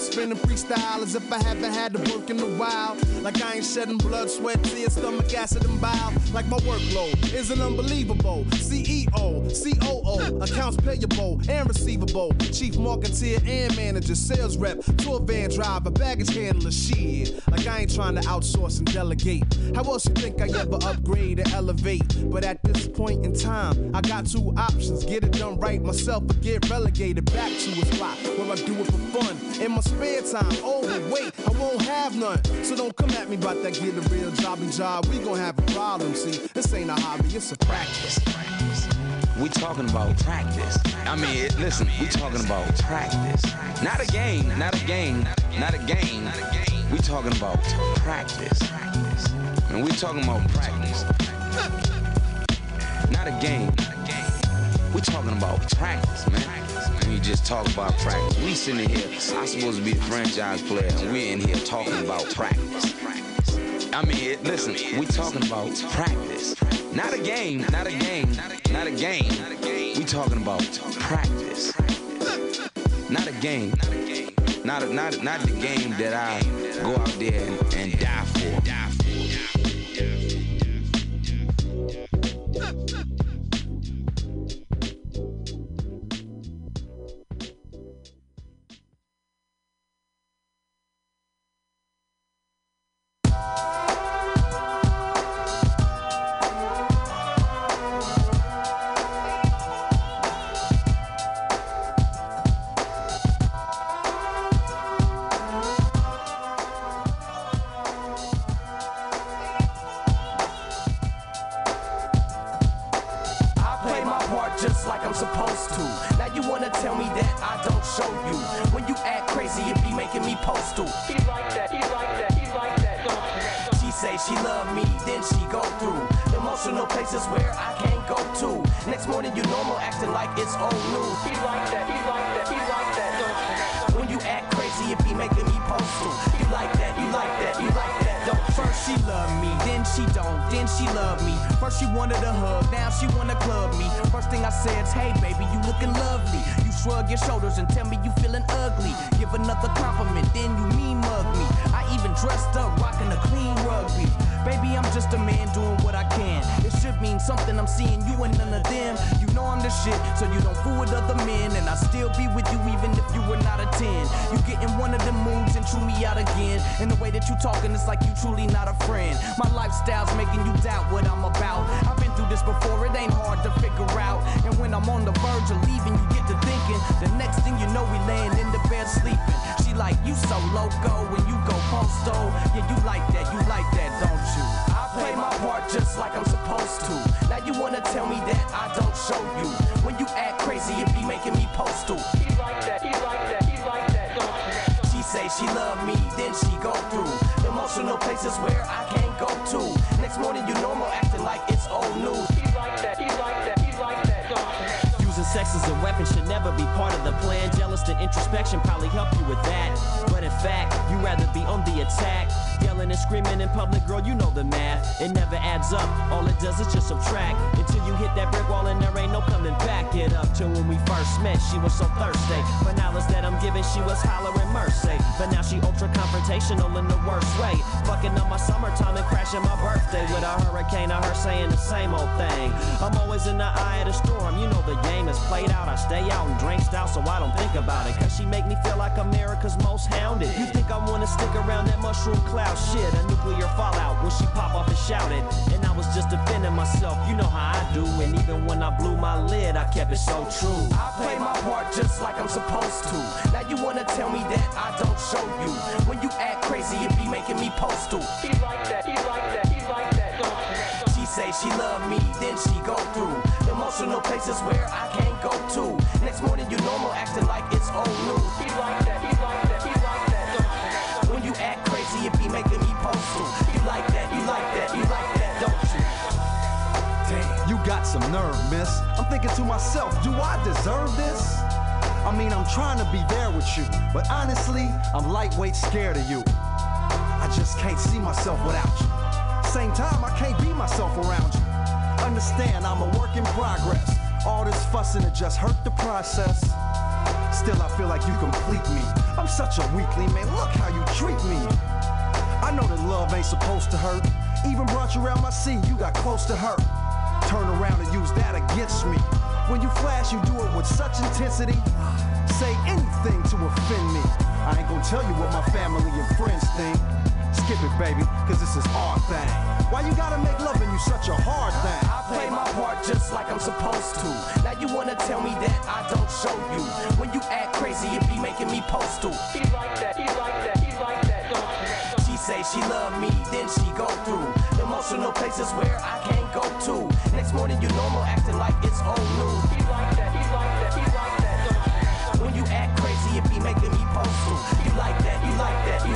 [SPEAKER 3] spinning freestyle as if I haven't had to work in a while. Like I ain't shedding blood, sweat, tears, stomach acid, and bile. Like my workload isn't unbelievable. CEO, COO, accounts payable and receivable, chief marketeer and manager, sales rep, tour van driver, baggage handler, shit. Like I ain't trying to outsource and delegate. How else you think I ever upgrade or elevate? But at this point in time, I got two options: get it done right myself, or get relegated back to a spot where I do it for fun in my spare time. Oh, wait, I won't have none. So don't come at me about that get a real jobby job. We gon' have a problem. See, this ain't a hobby, it's a practice.
[SPEAKER 14] We talking about practice. I mean, listen, we talking about practice. Not a game, not a game, not a game. We talking about practice. And we talking about practice. Not a game. We talking about practice, man. We just talk about practice. We sitting here, I supposed to be the franchise player, and we in here talking about practice. I mean, listen, we talking about practice. Not a game, not a game, not a game. We talking about practice. Not a game. Not a, not not the game that I go out there and, and die
[SPEAKER 15] pop off and shout it. And I was just defending myself. You know how I do. And even when I blew my lid, I kept it so true.
[SPEAKER 14] I play my part just like I'm supposed to. Now you wanna tell me that I don't show you. When you act crazy, it be making me postal. He like that, he like that, he like that, don't you? She say she love me, then she go through emotional places where I can't go to. Next morning you normal, acting like it's old news. He like that, he like that,
[SPEAKER 16] some nerve, miss. I'm thinking to myself, do I deserve this? I mean, I'm trying to be there with you, but honestly, I'm lightweight scared of you. I just can't see myself without you. Same time, I can't be myself around you. Understand, I'm a work in progress. All this fussing to just hurt the process. Still, I feel like you complete me. I'm such a weakling, man. Look how you treat me. I know that love ain't supposed to hurt. Even brought you around my seat, you got close to her. Turn around and use that against me. When you flash, you do it with such intensity. Say anything to offend me. I ain't gonna tell you what my family and friends think. Skip it, baby, cause this is our thing. Why you gotta make loving you such a hard thing?
[SPEAKER 14] I play my part just like I'm supposed to. Now you wanna tell me that I don't show you. When you act crazy, it be making me postal. He like that, he like that, he like that, don't you? She say she love me, then she go through emotional places where I can't go to. Next morning you normal, acting like it's old news. He like that, he like that, he like that. When you act crazy, it be making me postal. You like that, you like that, you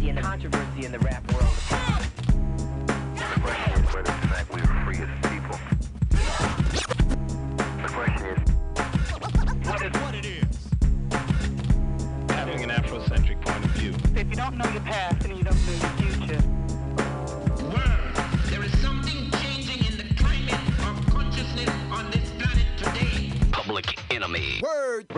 [SPEAKER 17] controversy in the controversy in the rap world.
[SPEAKER 18] The question is whether tonight we are free as people. The question is what is what it is.
[SPEAKER 19] Having an Afrocentric point of view.
[SPEAKER 17] If you don't know your past, then you don't know your future.
[SPEAKER 18] There is something changing in the climate of consciousness on this planet today. Public enemy.
[SPEAKER 19] Word.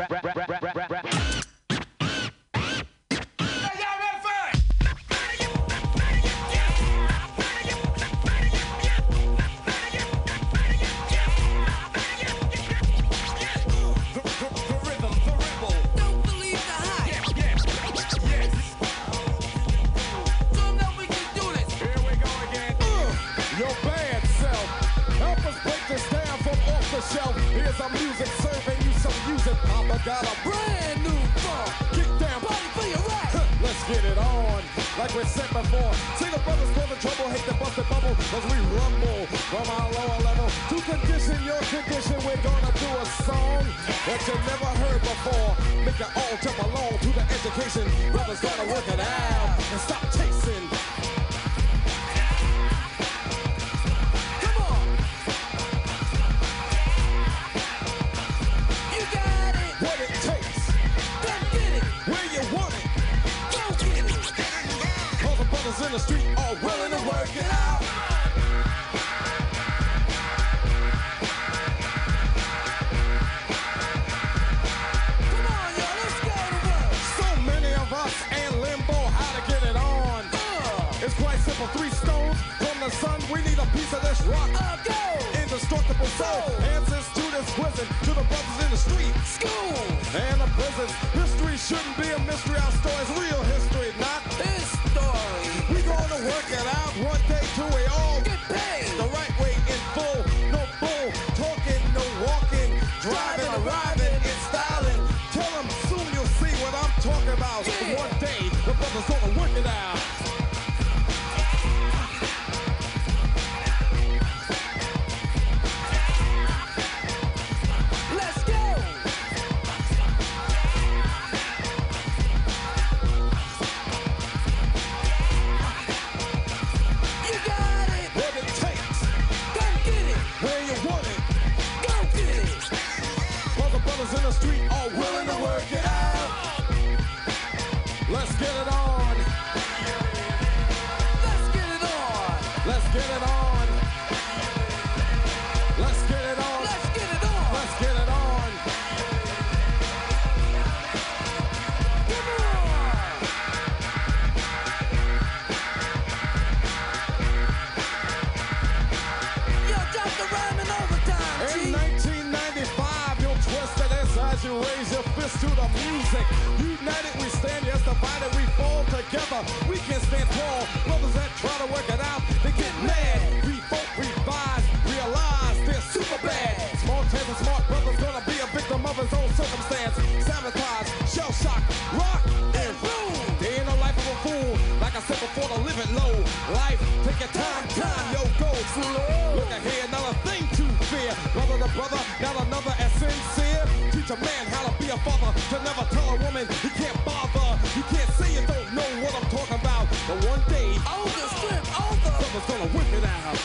[SPEAKER 20] One day, the strip, the gonna whip it out.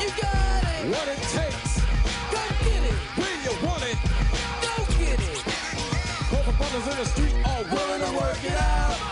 [SPEAKER 21] You got it.
[SPEAKER 20] What it takes.
[SPEAKER 21] Go get it.
[SPEAKER 20] When you want it.
[SPEAKER 21] Go get it.
[SPEAKER 20] Brothers in the street are willing to work it out.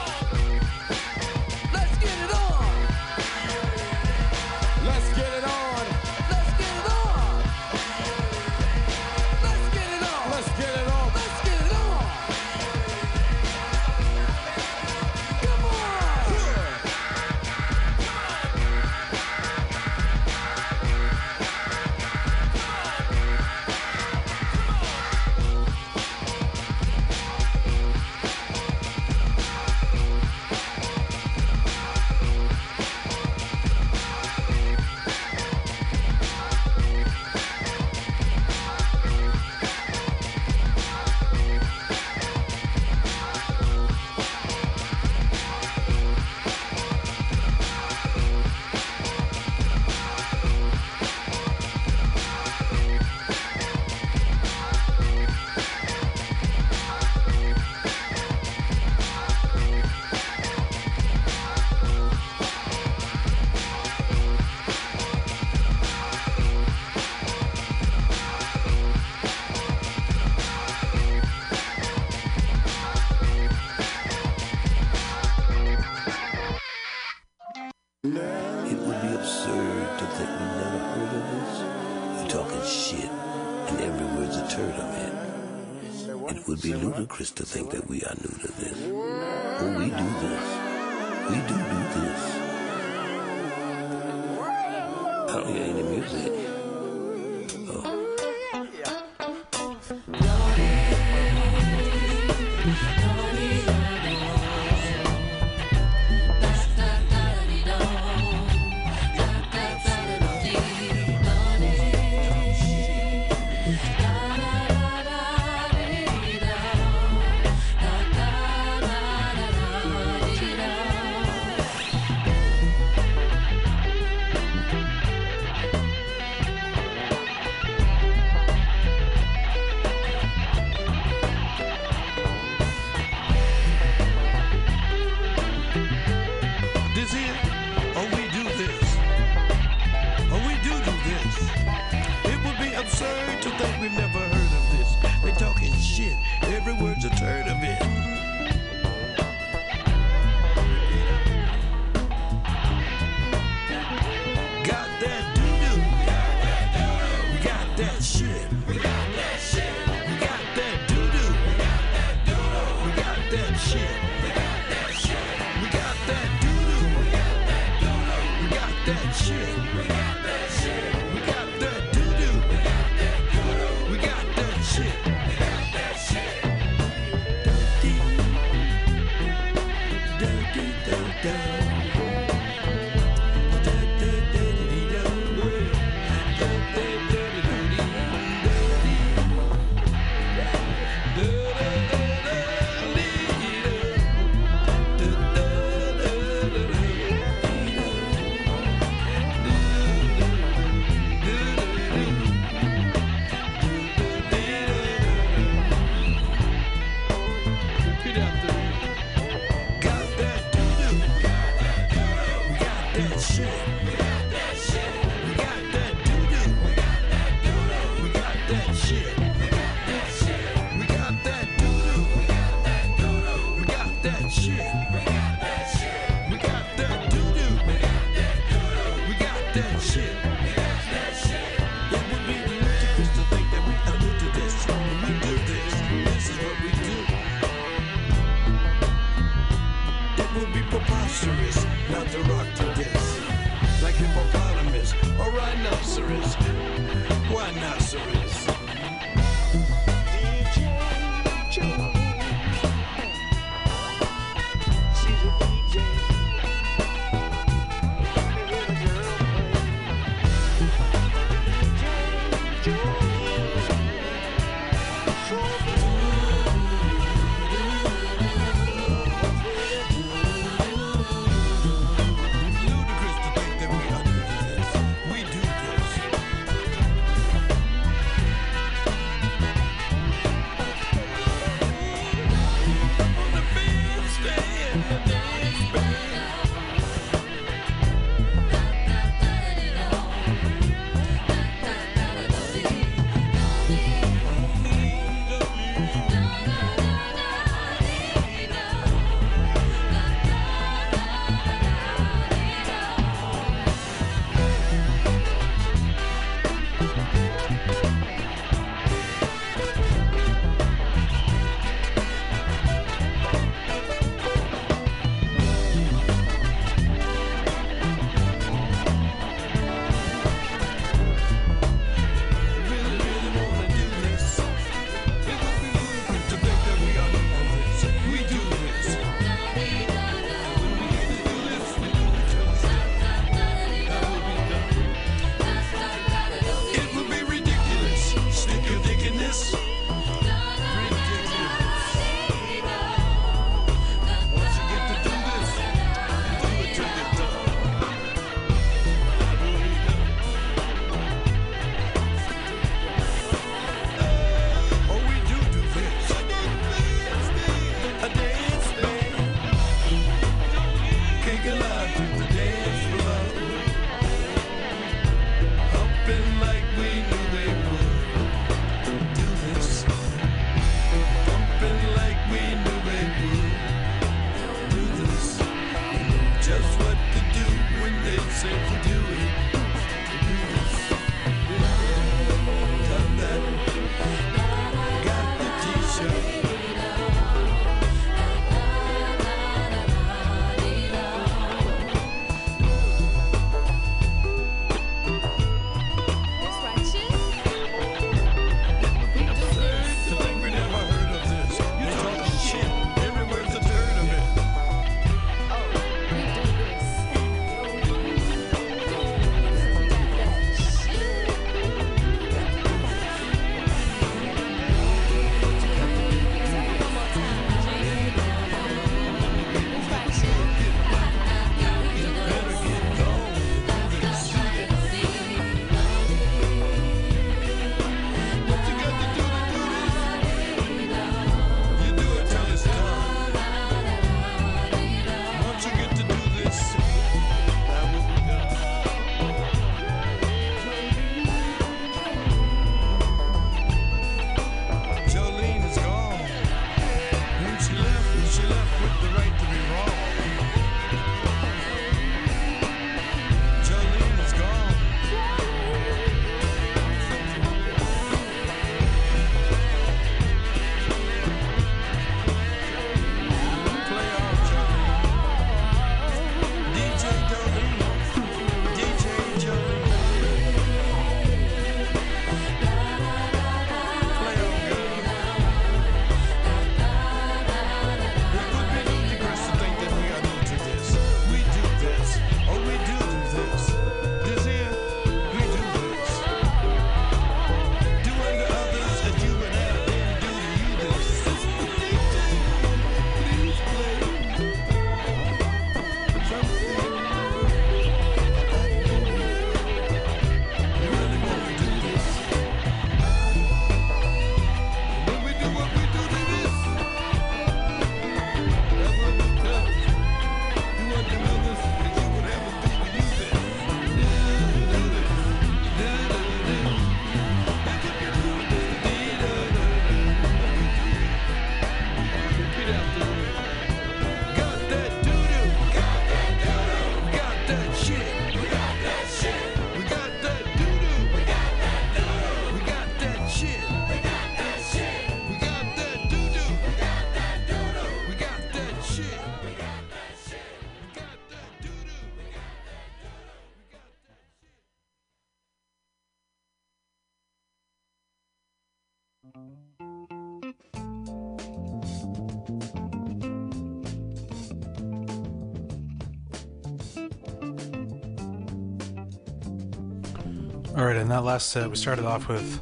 [SPEAKER 4] Last set, we started off with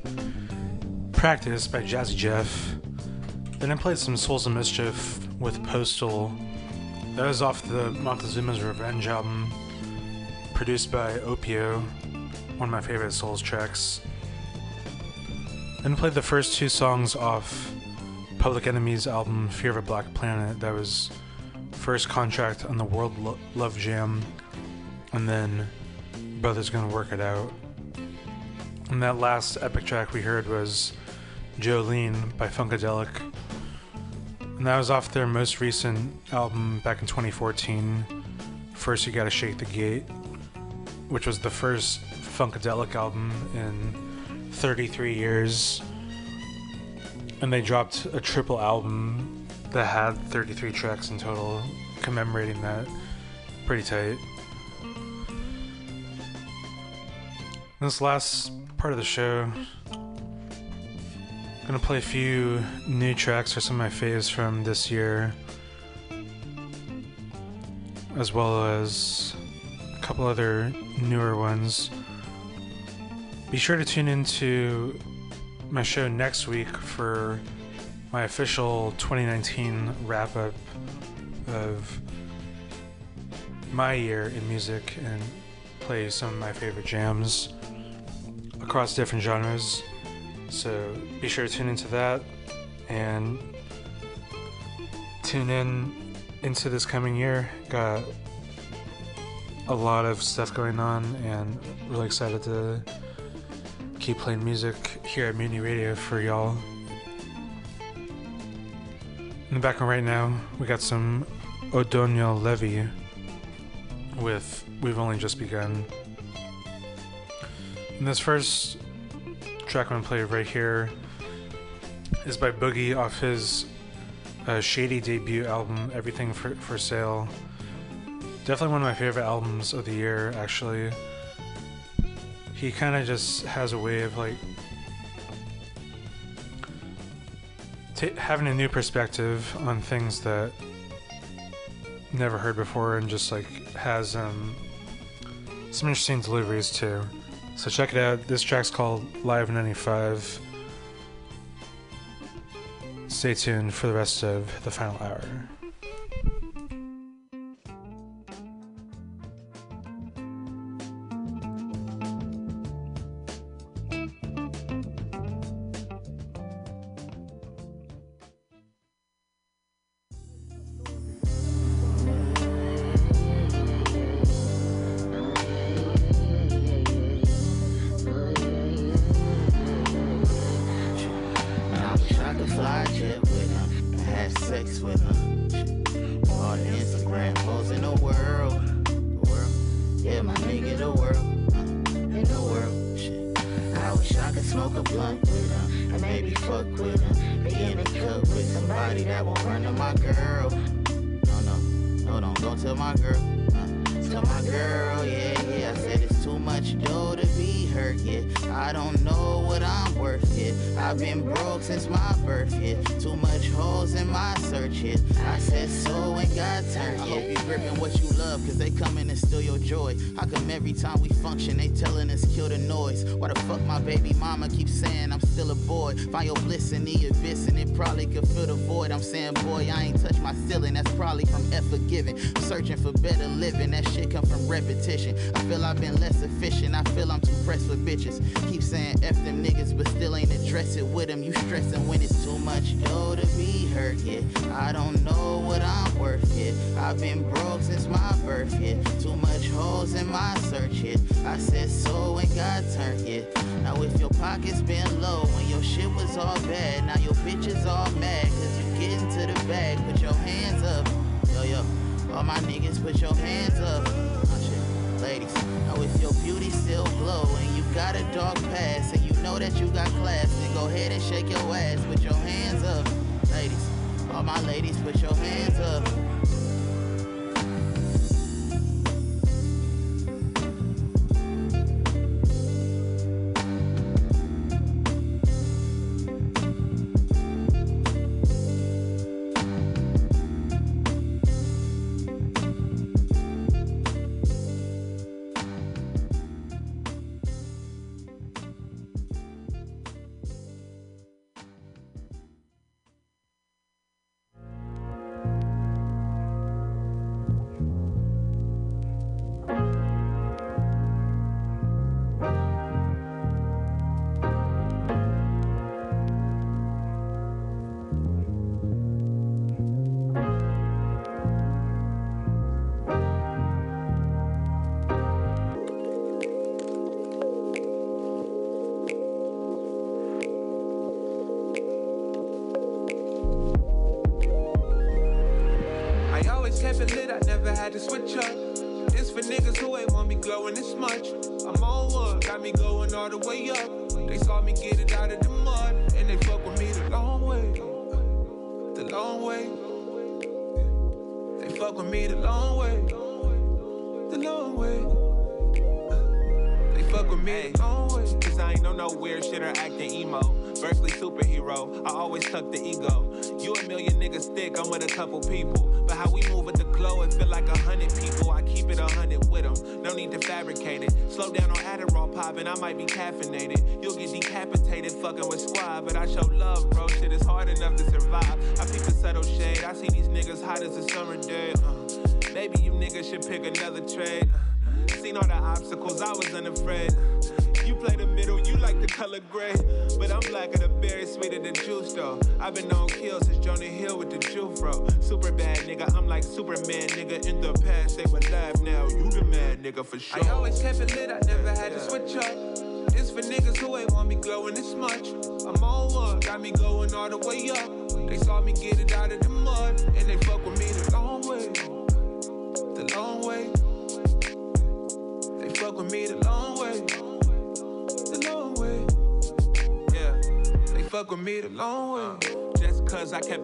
[SPEAKER 4] Practice by Jazzy Jeff. Then I played some Souls of Mischief with Postal. That was off the Montezuma's Revenge album, produced by Opio, one of my favorite Souls tracks. Then I played the first two songs off Public Enemy's album Fear of a Black Planet. That was first contract on the World Lo- Love Jam, and then Brothers Gonna Work It Out. And that last epic track we heard was Jolene by Funkadelic. And that was off their most recent album back in 2014, First You Gotta Shake the Gate, which was the first Funkadelic album in 33 years. And they dropped a triple album that had 33 tracks in total, commemorating that. Pretty tight. This last part of the show, I'm gonna play a few new tracks for some of my faves from this year, as well as a couple other newer ones. Be sure to tune into my show next week for my official 2019 wrap up of my year in music and play some of my favorite jams across different genres. So be sure to tune into that and tune in into this coming year. Got a lot of stuff going on and really excited to keep playing music here at Mutiny Radio for y'all. In the background right now, we got some O'Donel Levy with We've Only Just Begun. And this first track I'm gonna play right here is by Boogie off his uh, Shady debut album, Everything for, for Sale. Definitely one of my favorite albums of the year, actually. He kind of just has a way of like having a new perspective on things that never heard before, and just like has um, some interesting deliveries too. So check it out. This track's called Live 95. Stay tuned for the rest of the final hour.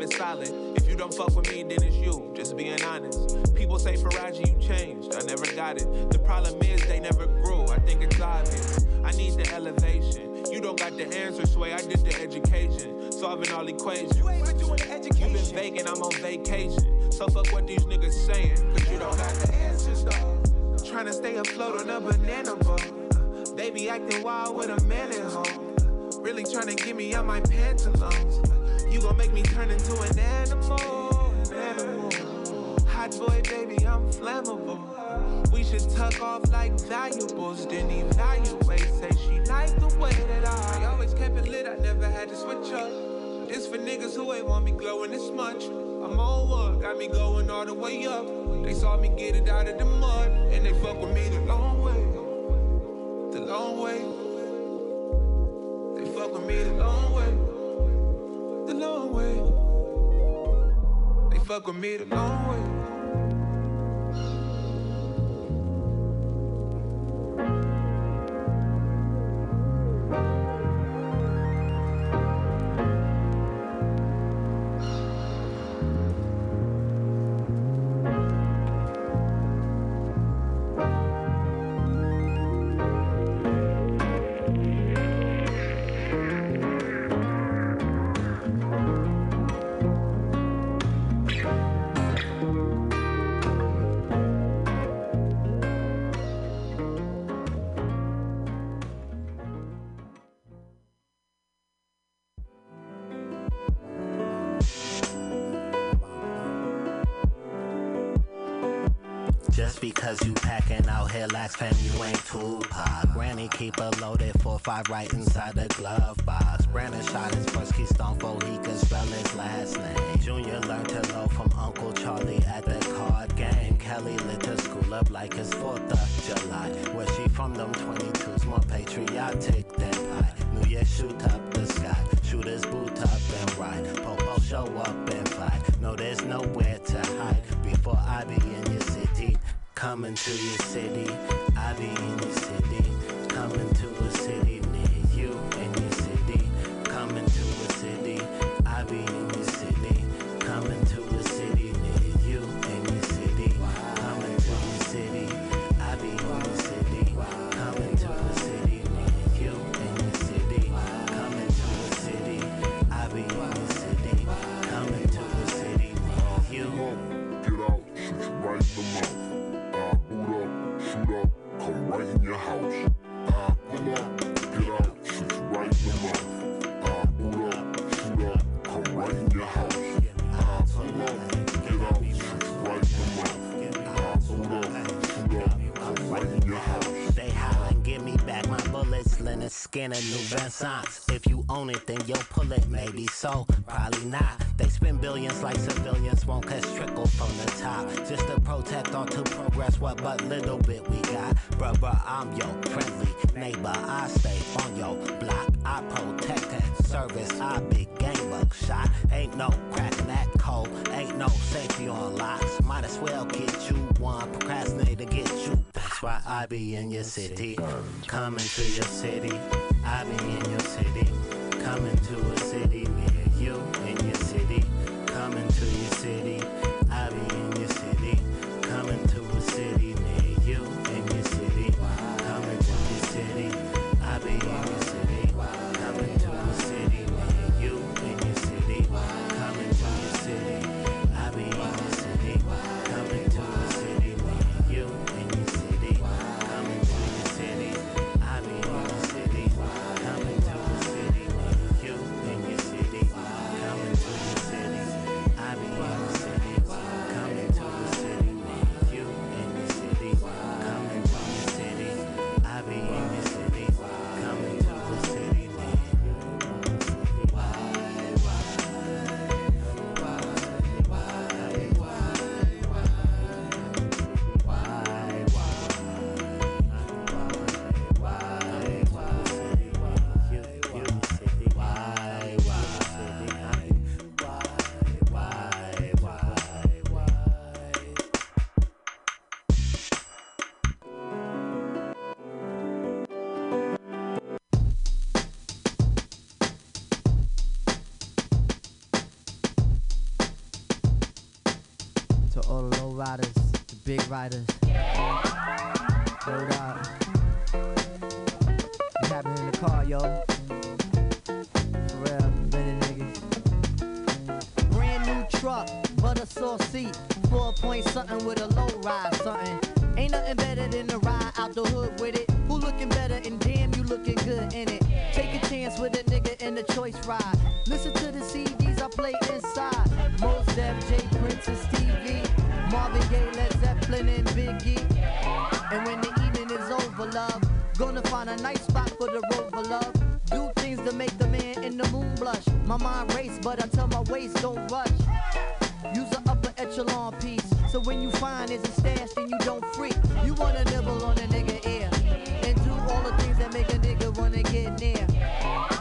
[SPEAKER 22] been
[SPEAKER 3] silent.
[SPEAKER 23] Just because you packing out here last fam, you ain't too hot. Granny keep a loaded 4-5 right inside the glove box. Brandon shot his first keystone for he could spell his last name. Junior learned to know from Uncle Charlie at the card game. Kelly lit the school up like it's 4th of July. Where she from them 22s, more patriotic than I. New Year shoot up the sky, Shoot his boot up and ride. Popo show up and fight. No, there's nowhere to hide before I begin your Coming to your city, I be in your city. skin a new Renaissance. If you own it, then you'll pull it. Maybe so, probably not. They spend billions like civilians, won't catch trickle from the top. Just to protect or to progress what but little bit we got. Brother, I'm your friendly neighbor. I stay on your block. I protect and service. I big gamer shot. Ain't no cracking that code. Ain't no safety on locks. Might as well get you one. Procrastinate to get you why I be in your city. Coming to your city. I be in your city. Coming to a city near you in your city. Coming to your
[SPEAKER 24] riders. Gonna find a nice spot for the rover, love. Do things to make the man in the moon blush. My mind race, but I tell my waist don't rush. Use an upper echelon piece. So when you find it's a stash, then you don't freak. You wanna nibble on a nigga ear. And do all the things that make a nigga wanna get near.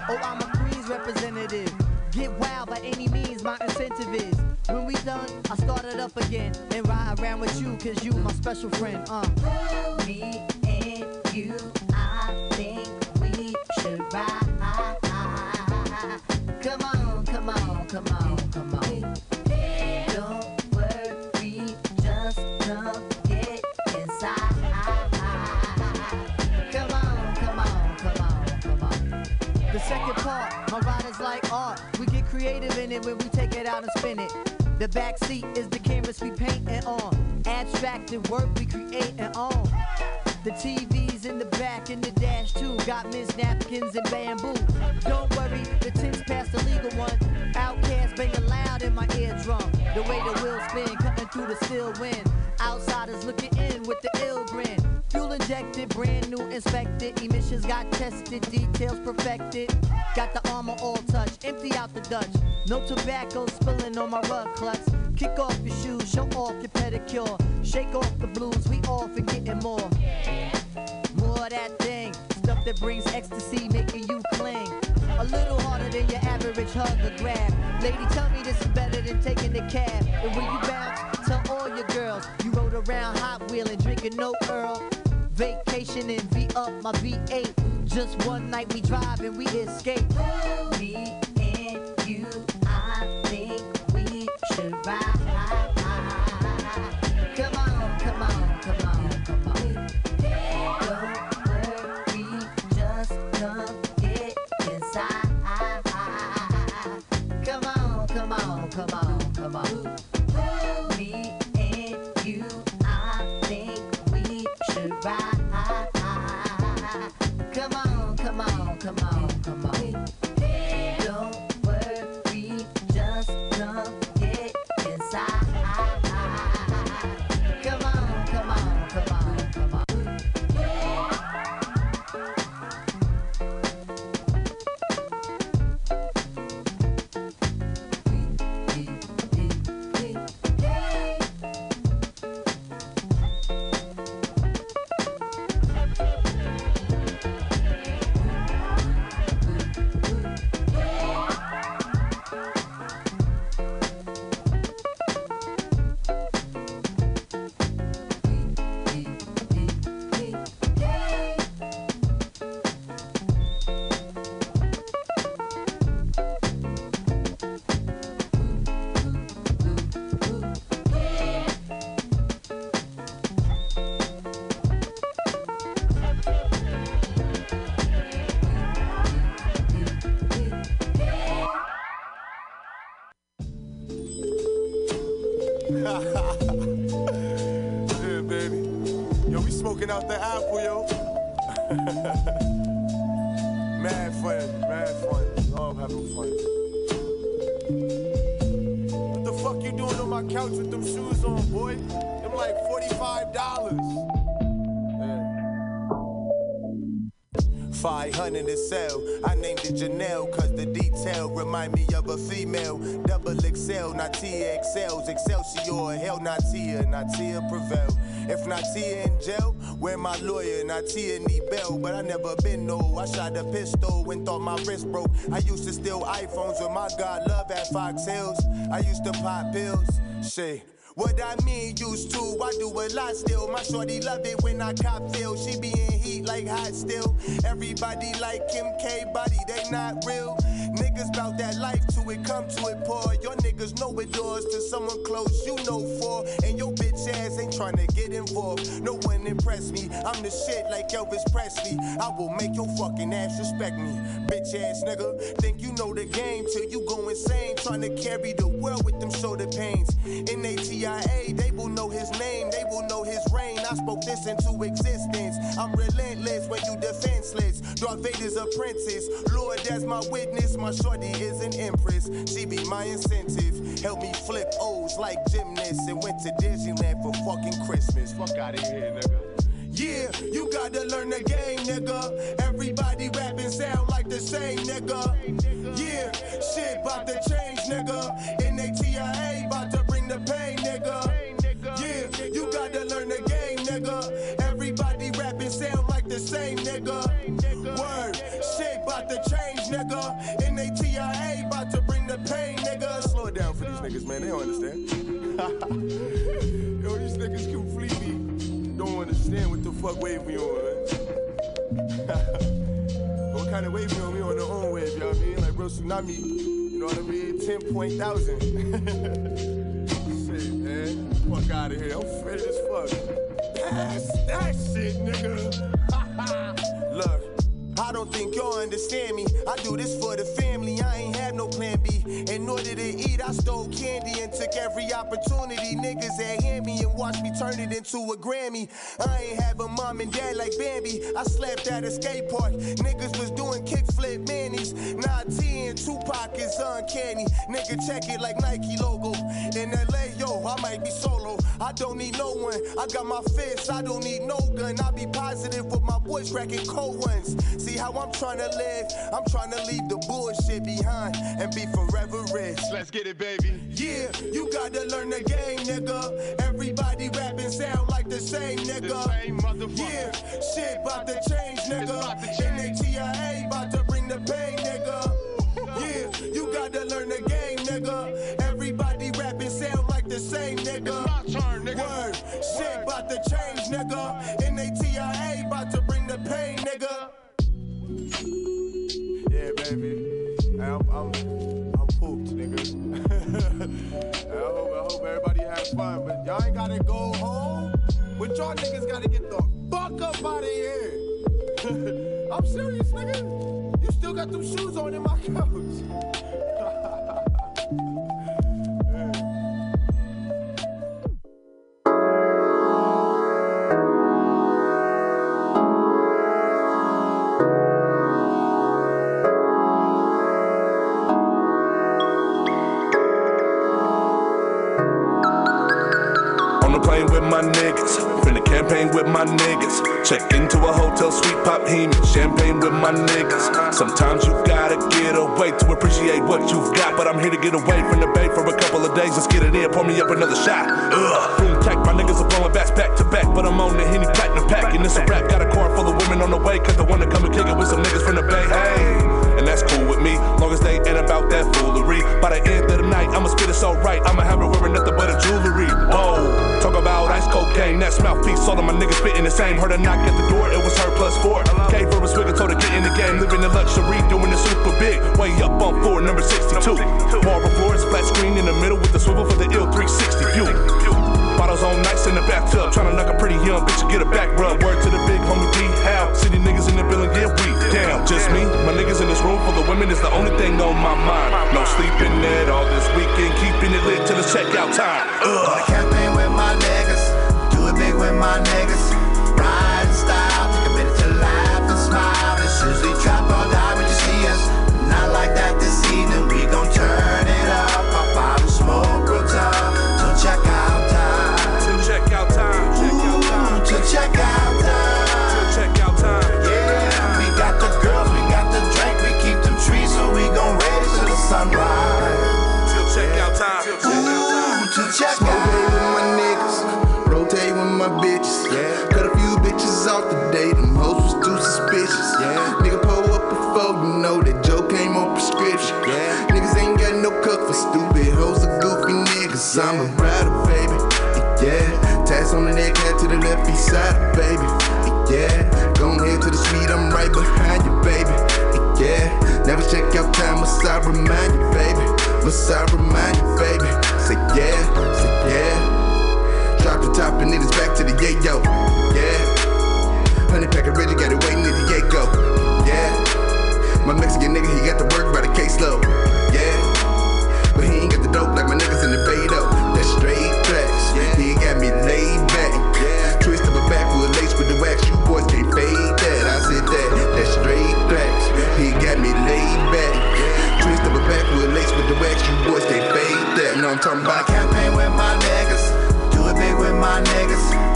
[SPEAKER 24] Oh, I'm a Queens representative. Get wild by any means, my incentive is. When we done, I start it up again. And ride around with you, cause you my special friend, uh. Me and you, ride. Come on, come on, come on, come on. Don't worry, just come get inside. Come on, come on, come on, come on. The second part, my riders like art. We get creative in it when we take it out and spin it. The back seat is the canvas we painting on. Abstracted work we creating on. The TV's in the back in the dash too. Got Miss napkins and bamboo. Don't worry, the tin's past the legal one. OutKast banging loud in my eardrum. The way the wheels spin, cutting through the still wind. Outsiders looking in with the ill grin. Fuel injected, brand new inspected. Emissions got tested, details perfected. Got the armor all touched, empty out the Dutch. No tobacco spilling on my rug clutch. Kick off your shoes, show off your pedicure. Shake off the blues, we off and getting more. More that thing, stuff that brings ecstasy, making you cling. A little harder than your average hug or grab. Lady, tell me this is better than taking the cab. And when you bounce, tell all your girls you rode around hot wheeling, drinking no Earl. Vacation and V up my V8. Just one night we drive and we escape. Me and you, I think we should ride.
[SPEAKER 25] 500 to sell. I named it Janelle, cause the detail remind me of a female. Double XL, not TXLs. Excelsior, hell, not Tia, not Tia prevail. If not Tia in jail, where my lawyer? Not Tia need bail, but I never been no. I shot a pistol and thought my wrist broke. I used to steal iPhones with my God love at Fox Hills. I used to pop pills. Shit. What I mean, used to, I do a lot still. My shorty love it when I cop feel. She be in heat like hot still. Everybody like Kim K body, they not real. Niggas bout that life till it come to it poor. Your niggas know it doors to someone close you know for. And your bitch ass ain't tryna get involved. No one impress me. I'm the shit like Elvis Presley. I will make your fucking ass respect me. Bitch ass nigga. Think you know the game till you go insane. Tryna carry the world with them shoulder pains. In ATIA, they will know his name. They will know his spoke this into existence. I'm relentless when you defenseless. Darth Vader's apprentice. Lord, that's my witness. My shorty is an empress. She be my incentive. Help me flip O's like gymnasts and went to Disneyland for fucking Christmas. Fuck out of here, nigga. Yeah, you gotta learn the game, nigga. Everybody rapping sound like the same, nigga. Yeah, shit bout to change, nigga. Don't understand. Yo, these niggas completely don't understand what the fuck wave we on, man. what kind of wave we on? We on the own wave, what I mean? Like bro, tsunami, you know what I mean? 10 point thousand. shit, man. Fuck out of here. I'm afraid as fuck. Pass that shit, nigga. Look. I don't think y'all understand me. I do this for the family. I ain't have no plan B. In order to eat, I stole candy and took every opportunity. Niggas had hand me and watched me turn it into a Grammy. I ain't have a mom and dad like Bambi. I slept at a skate park. Niggas was doing kickflip manis. Nah, T and Tupac is uncanny. Nigga, check it like Nike logo. In LA, I might be solo. I don't need no one. I got my fists, I don't need no gun. I be positive with my boys cracking cold ones. See how I'm trying to live? I'm trying to leave the bullshit behind and be forever rich. Let's get it, baby. Yeah, you gotta learn the game, nigga. Everybody rapping sound like the same, nigga. Yeah, shit bout to change, nigga. NATIA bout to bring the pain, nigga. Yeah, you gotta learn the game, nigga. The same, nigga. My turn, Word, shit bout to change, nigga. NATIA bout to bring the pain, nigga. Yeah, baby. I'm, I'm, I'm pooped, nigga. I, hope, I hope everybody had fun, but y'all ain't gotta go home. But y'all niggas gotta get the fuck up out of here. I'm serious, nigga. You still got them shoes on in my couch.
[SPEAKER 26] Campaign with my niggas. Check into a hotel suite, pop heme, champagne with my niggas. Sometimes you gotta get away to appreciate what you've got. But I'm here to get away from the bay for a couple of days. Let's get it in, pour me up another shot. Ugh. Boom, tack, my niggas are blowing bats back to back. But I'm on the Henny Platinum pack. And it's a rap, got a car full of women on the way. Cause the one to come and kick it with some niggas from the bay. Hey. And that's cool with me, long as they ain't about that foolery. By the end of the night, I'ma spit it so right, I'ma have her wearing nothing but a jewelry. Whoa, talk about ice cocaine, that's mouthpiece. All of my niggas spitting the same. Heard a knock at the door, it was her plus four. Gave her a swig and told her get in the game. Living in luxury, doing it super big. Way up on floor number 62. Marble floors, flat screen in the middle with the swivel for the ill 360 view. Bottles on nice in the bathtub, tryna knock a pretty young bitch to get a back rub. Word to the big homie D. How? City niggas in the building, yeah, we down. Just me, my niggas in this room full the women is the only thing on my mind. No sleeping at all this weekend, keeping it lit till it's checkout time. Ugh.
[SPEAKER 27] Campaign with my niggas, do it big with my niggas.
[SPEAKER 9] Yeah. Nigga pull up before you know that Joe came on prescription. Yeah. Niggas ain't got no cook for stupid hoes or goofy niggas. I'm a rider, baby. Yeah. Tats on the neck, head to the left east side, baby. Yeah. Go ahead to the suite, I'm right behind you, baby. Yeah. Never check out time, must I remind you, baby? Must I remind you, baby? Say yeah, say yeah. Drop the top and it is back to the yeah, yo. Yeah. Honey pack Reggie got it waiting at the Yago. Yeah. My Mexican nigga, he got the work by the caseload. Yeah. But he ain't got the dope like my niggas in the Bay though. That's straight tracks. He got me laid back. Yeah. Twist of a backwood lace with the wax. You boys can't fade that. I said that. That's straight tracks. He got me laid back. Yeah. Twist of a backwood lace with the wax. You boys can't fade that. Know I'm talking about.
[SPEAKER 27] campaign with my niggas. Do it big with my niggas.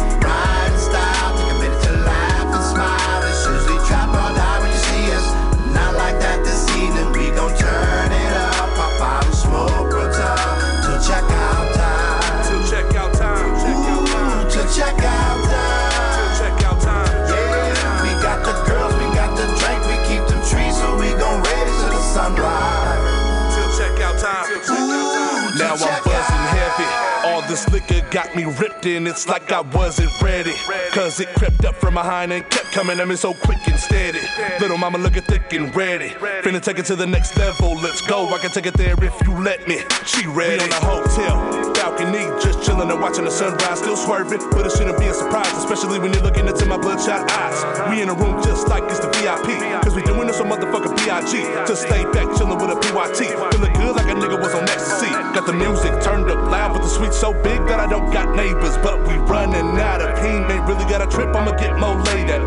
[SPEAKER 27] This
[SPEAKER 26] liquor got me ripped in. It's like I wasn't ready. Cause it crept up from behind and kept coming at me so quick and steady. Little mama looking thick and ready. Finna take it to the next level. Let's go. I can take it there if you let me. She ready. We on the hotel balcony, just chilling and watching the sunrise. Still swerving, but it shouldn't be a surprise, especially when you're looking into my bloodshot eyes. We in a room just like it's the VIP. Cause we doing this on motherfucking B.I.G. Just stay back chilling with a PYT. Feeling good like a nigga was on ecstasy. Got the music turned up loud, but the suite so big that I don't got neighbors. But we running out of pain. Ain't really got a trip, I'ma get more.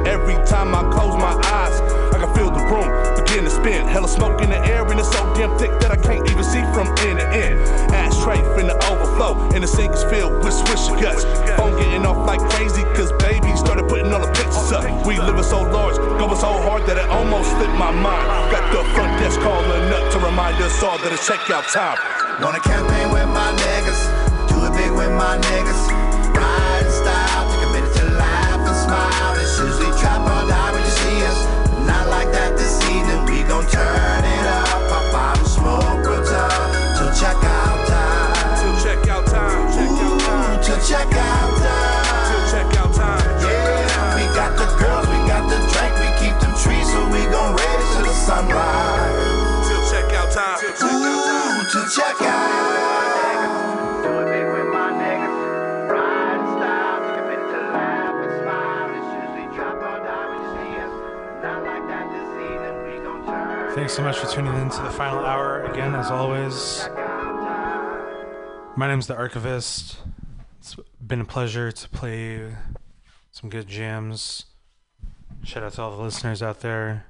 [SPEAKER 26] Every time I close my eyes, I can feel the room begin to spin. Hella smoke in the air, and it's so damn thick that I can't even see from end to end. Ashtray finna overflow, and the sink is filled with swisher guts. Phone getting off like crazy, cause to remind us all that it's checkout time.
[SPEAKER 27] Wanna campaign with my niggas, do it big with my niggas. So
[SPEAKER 4] much for tuning in to the final hour again, as always. My name's The Archivist. It's been a pleasure to play some good jams. Shout out to all the listeners out there.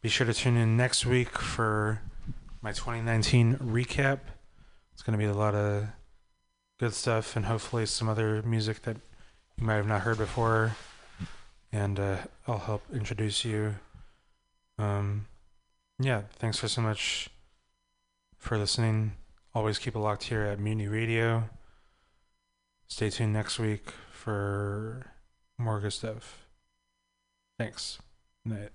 [SPEAKER 4] Be sure to tune in next week for my 2019 recap. It's going to be a lot of good stuff and hopefully some other music that you might have not heard before. And uh, I'll help introduce you. Um, yeah, thanks for so much for listening. Always keep it locked here at Mutiny Radio. Stay tuned next week for more good stuff. Thanks. Night.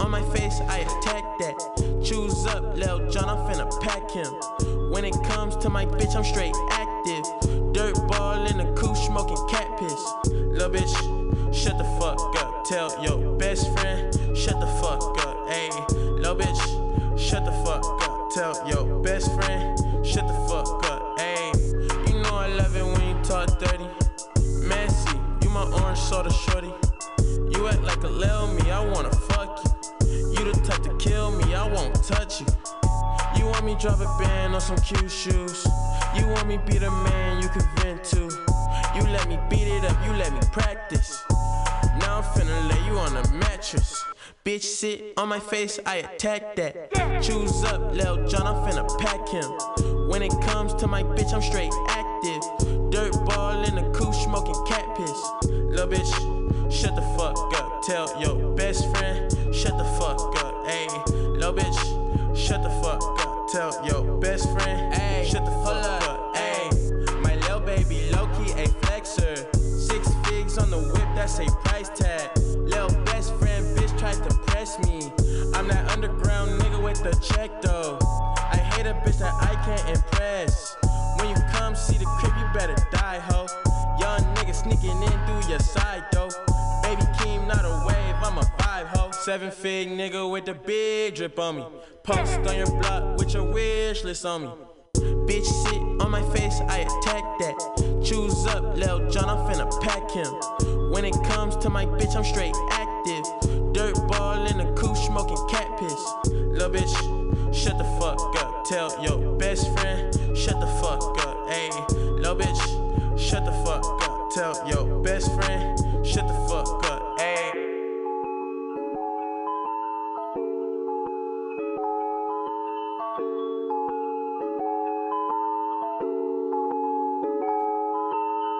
[SPEAKER 28] On my face, I attack that. Choose up, Lil John, I'm finna pack him. When it comes to my bitch, I'm straight active. Dirt ball in the coupe, smoking cat piss. Lil bitch, shut the fuck up. Tell your best friend, shut the fuck up. Ayy, lil bitch, shut the fuck up. Tell your best friend, shut the fuck up. Ayy, you know I love it when you talk dirty. Messy, you my orange soda shorty. You act like a lil me, I wanna fuck you. You the type to kill me, I won't touch you. You want me drop a band on some cute shoes. You want me be the man you can vent to. You let me beat it up, you let me practice. Now I'm finna lay you on a mattress. Bitch sit on my face, I attack that. Choose up, Lil John, I'm finna pack him. When it comes to my bitch, I'm straight active. Dirt ball in the coupe, smoking cat piss. Lil bitch, shut the fuck up. Tell your best friend, shut the fuck up. Ayy, lil bitch, shut the fuck up. Tell your best friend, that's a price tag. Lil' best friend, bitch, tried to press me. I'm that underground nigga with the check though. I hate a bitch that I can't impress. When you come see the crib, you better die, ho. Young nigga sneaking in through your side though. Baby Keem, not a wave, I'm a vibe, ho. Seven fig nigga with the big drip on me. Post on your block with your wish list on me. Bitch sit on my face, I attack that. Choose up, Lil John, I'm finna pack him. When it comes to my bitch, I'm straight active. Dirt ball in the coupe, smoking cat piss. Lil bitch, shut the fuck up. Tell your best friend, shut the fuck up. Ayy, lil bitch, shut the fuck up. Tell your best friend,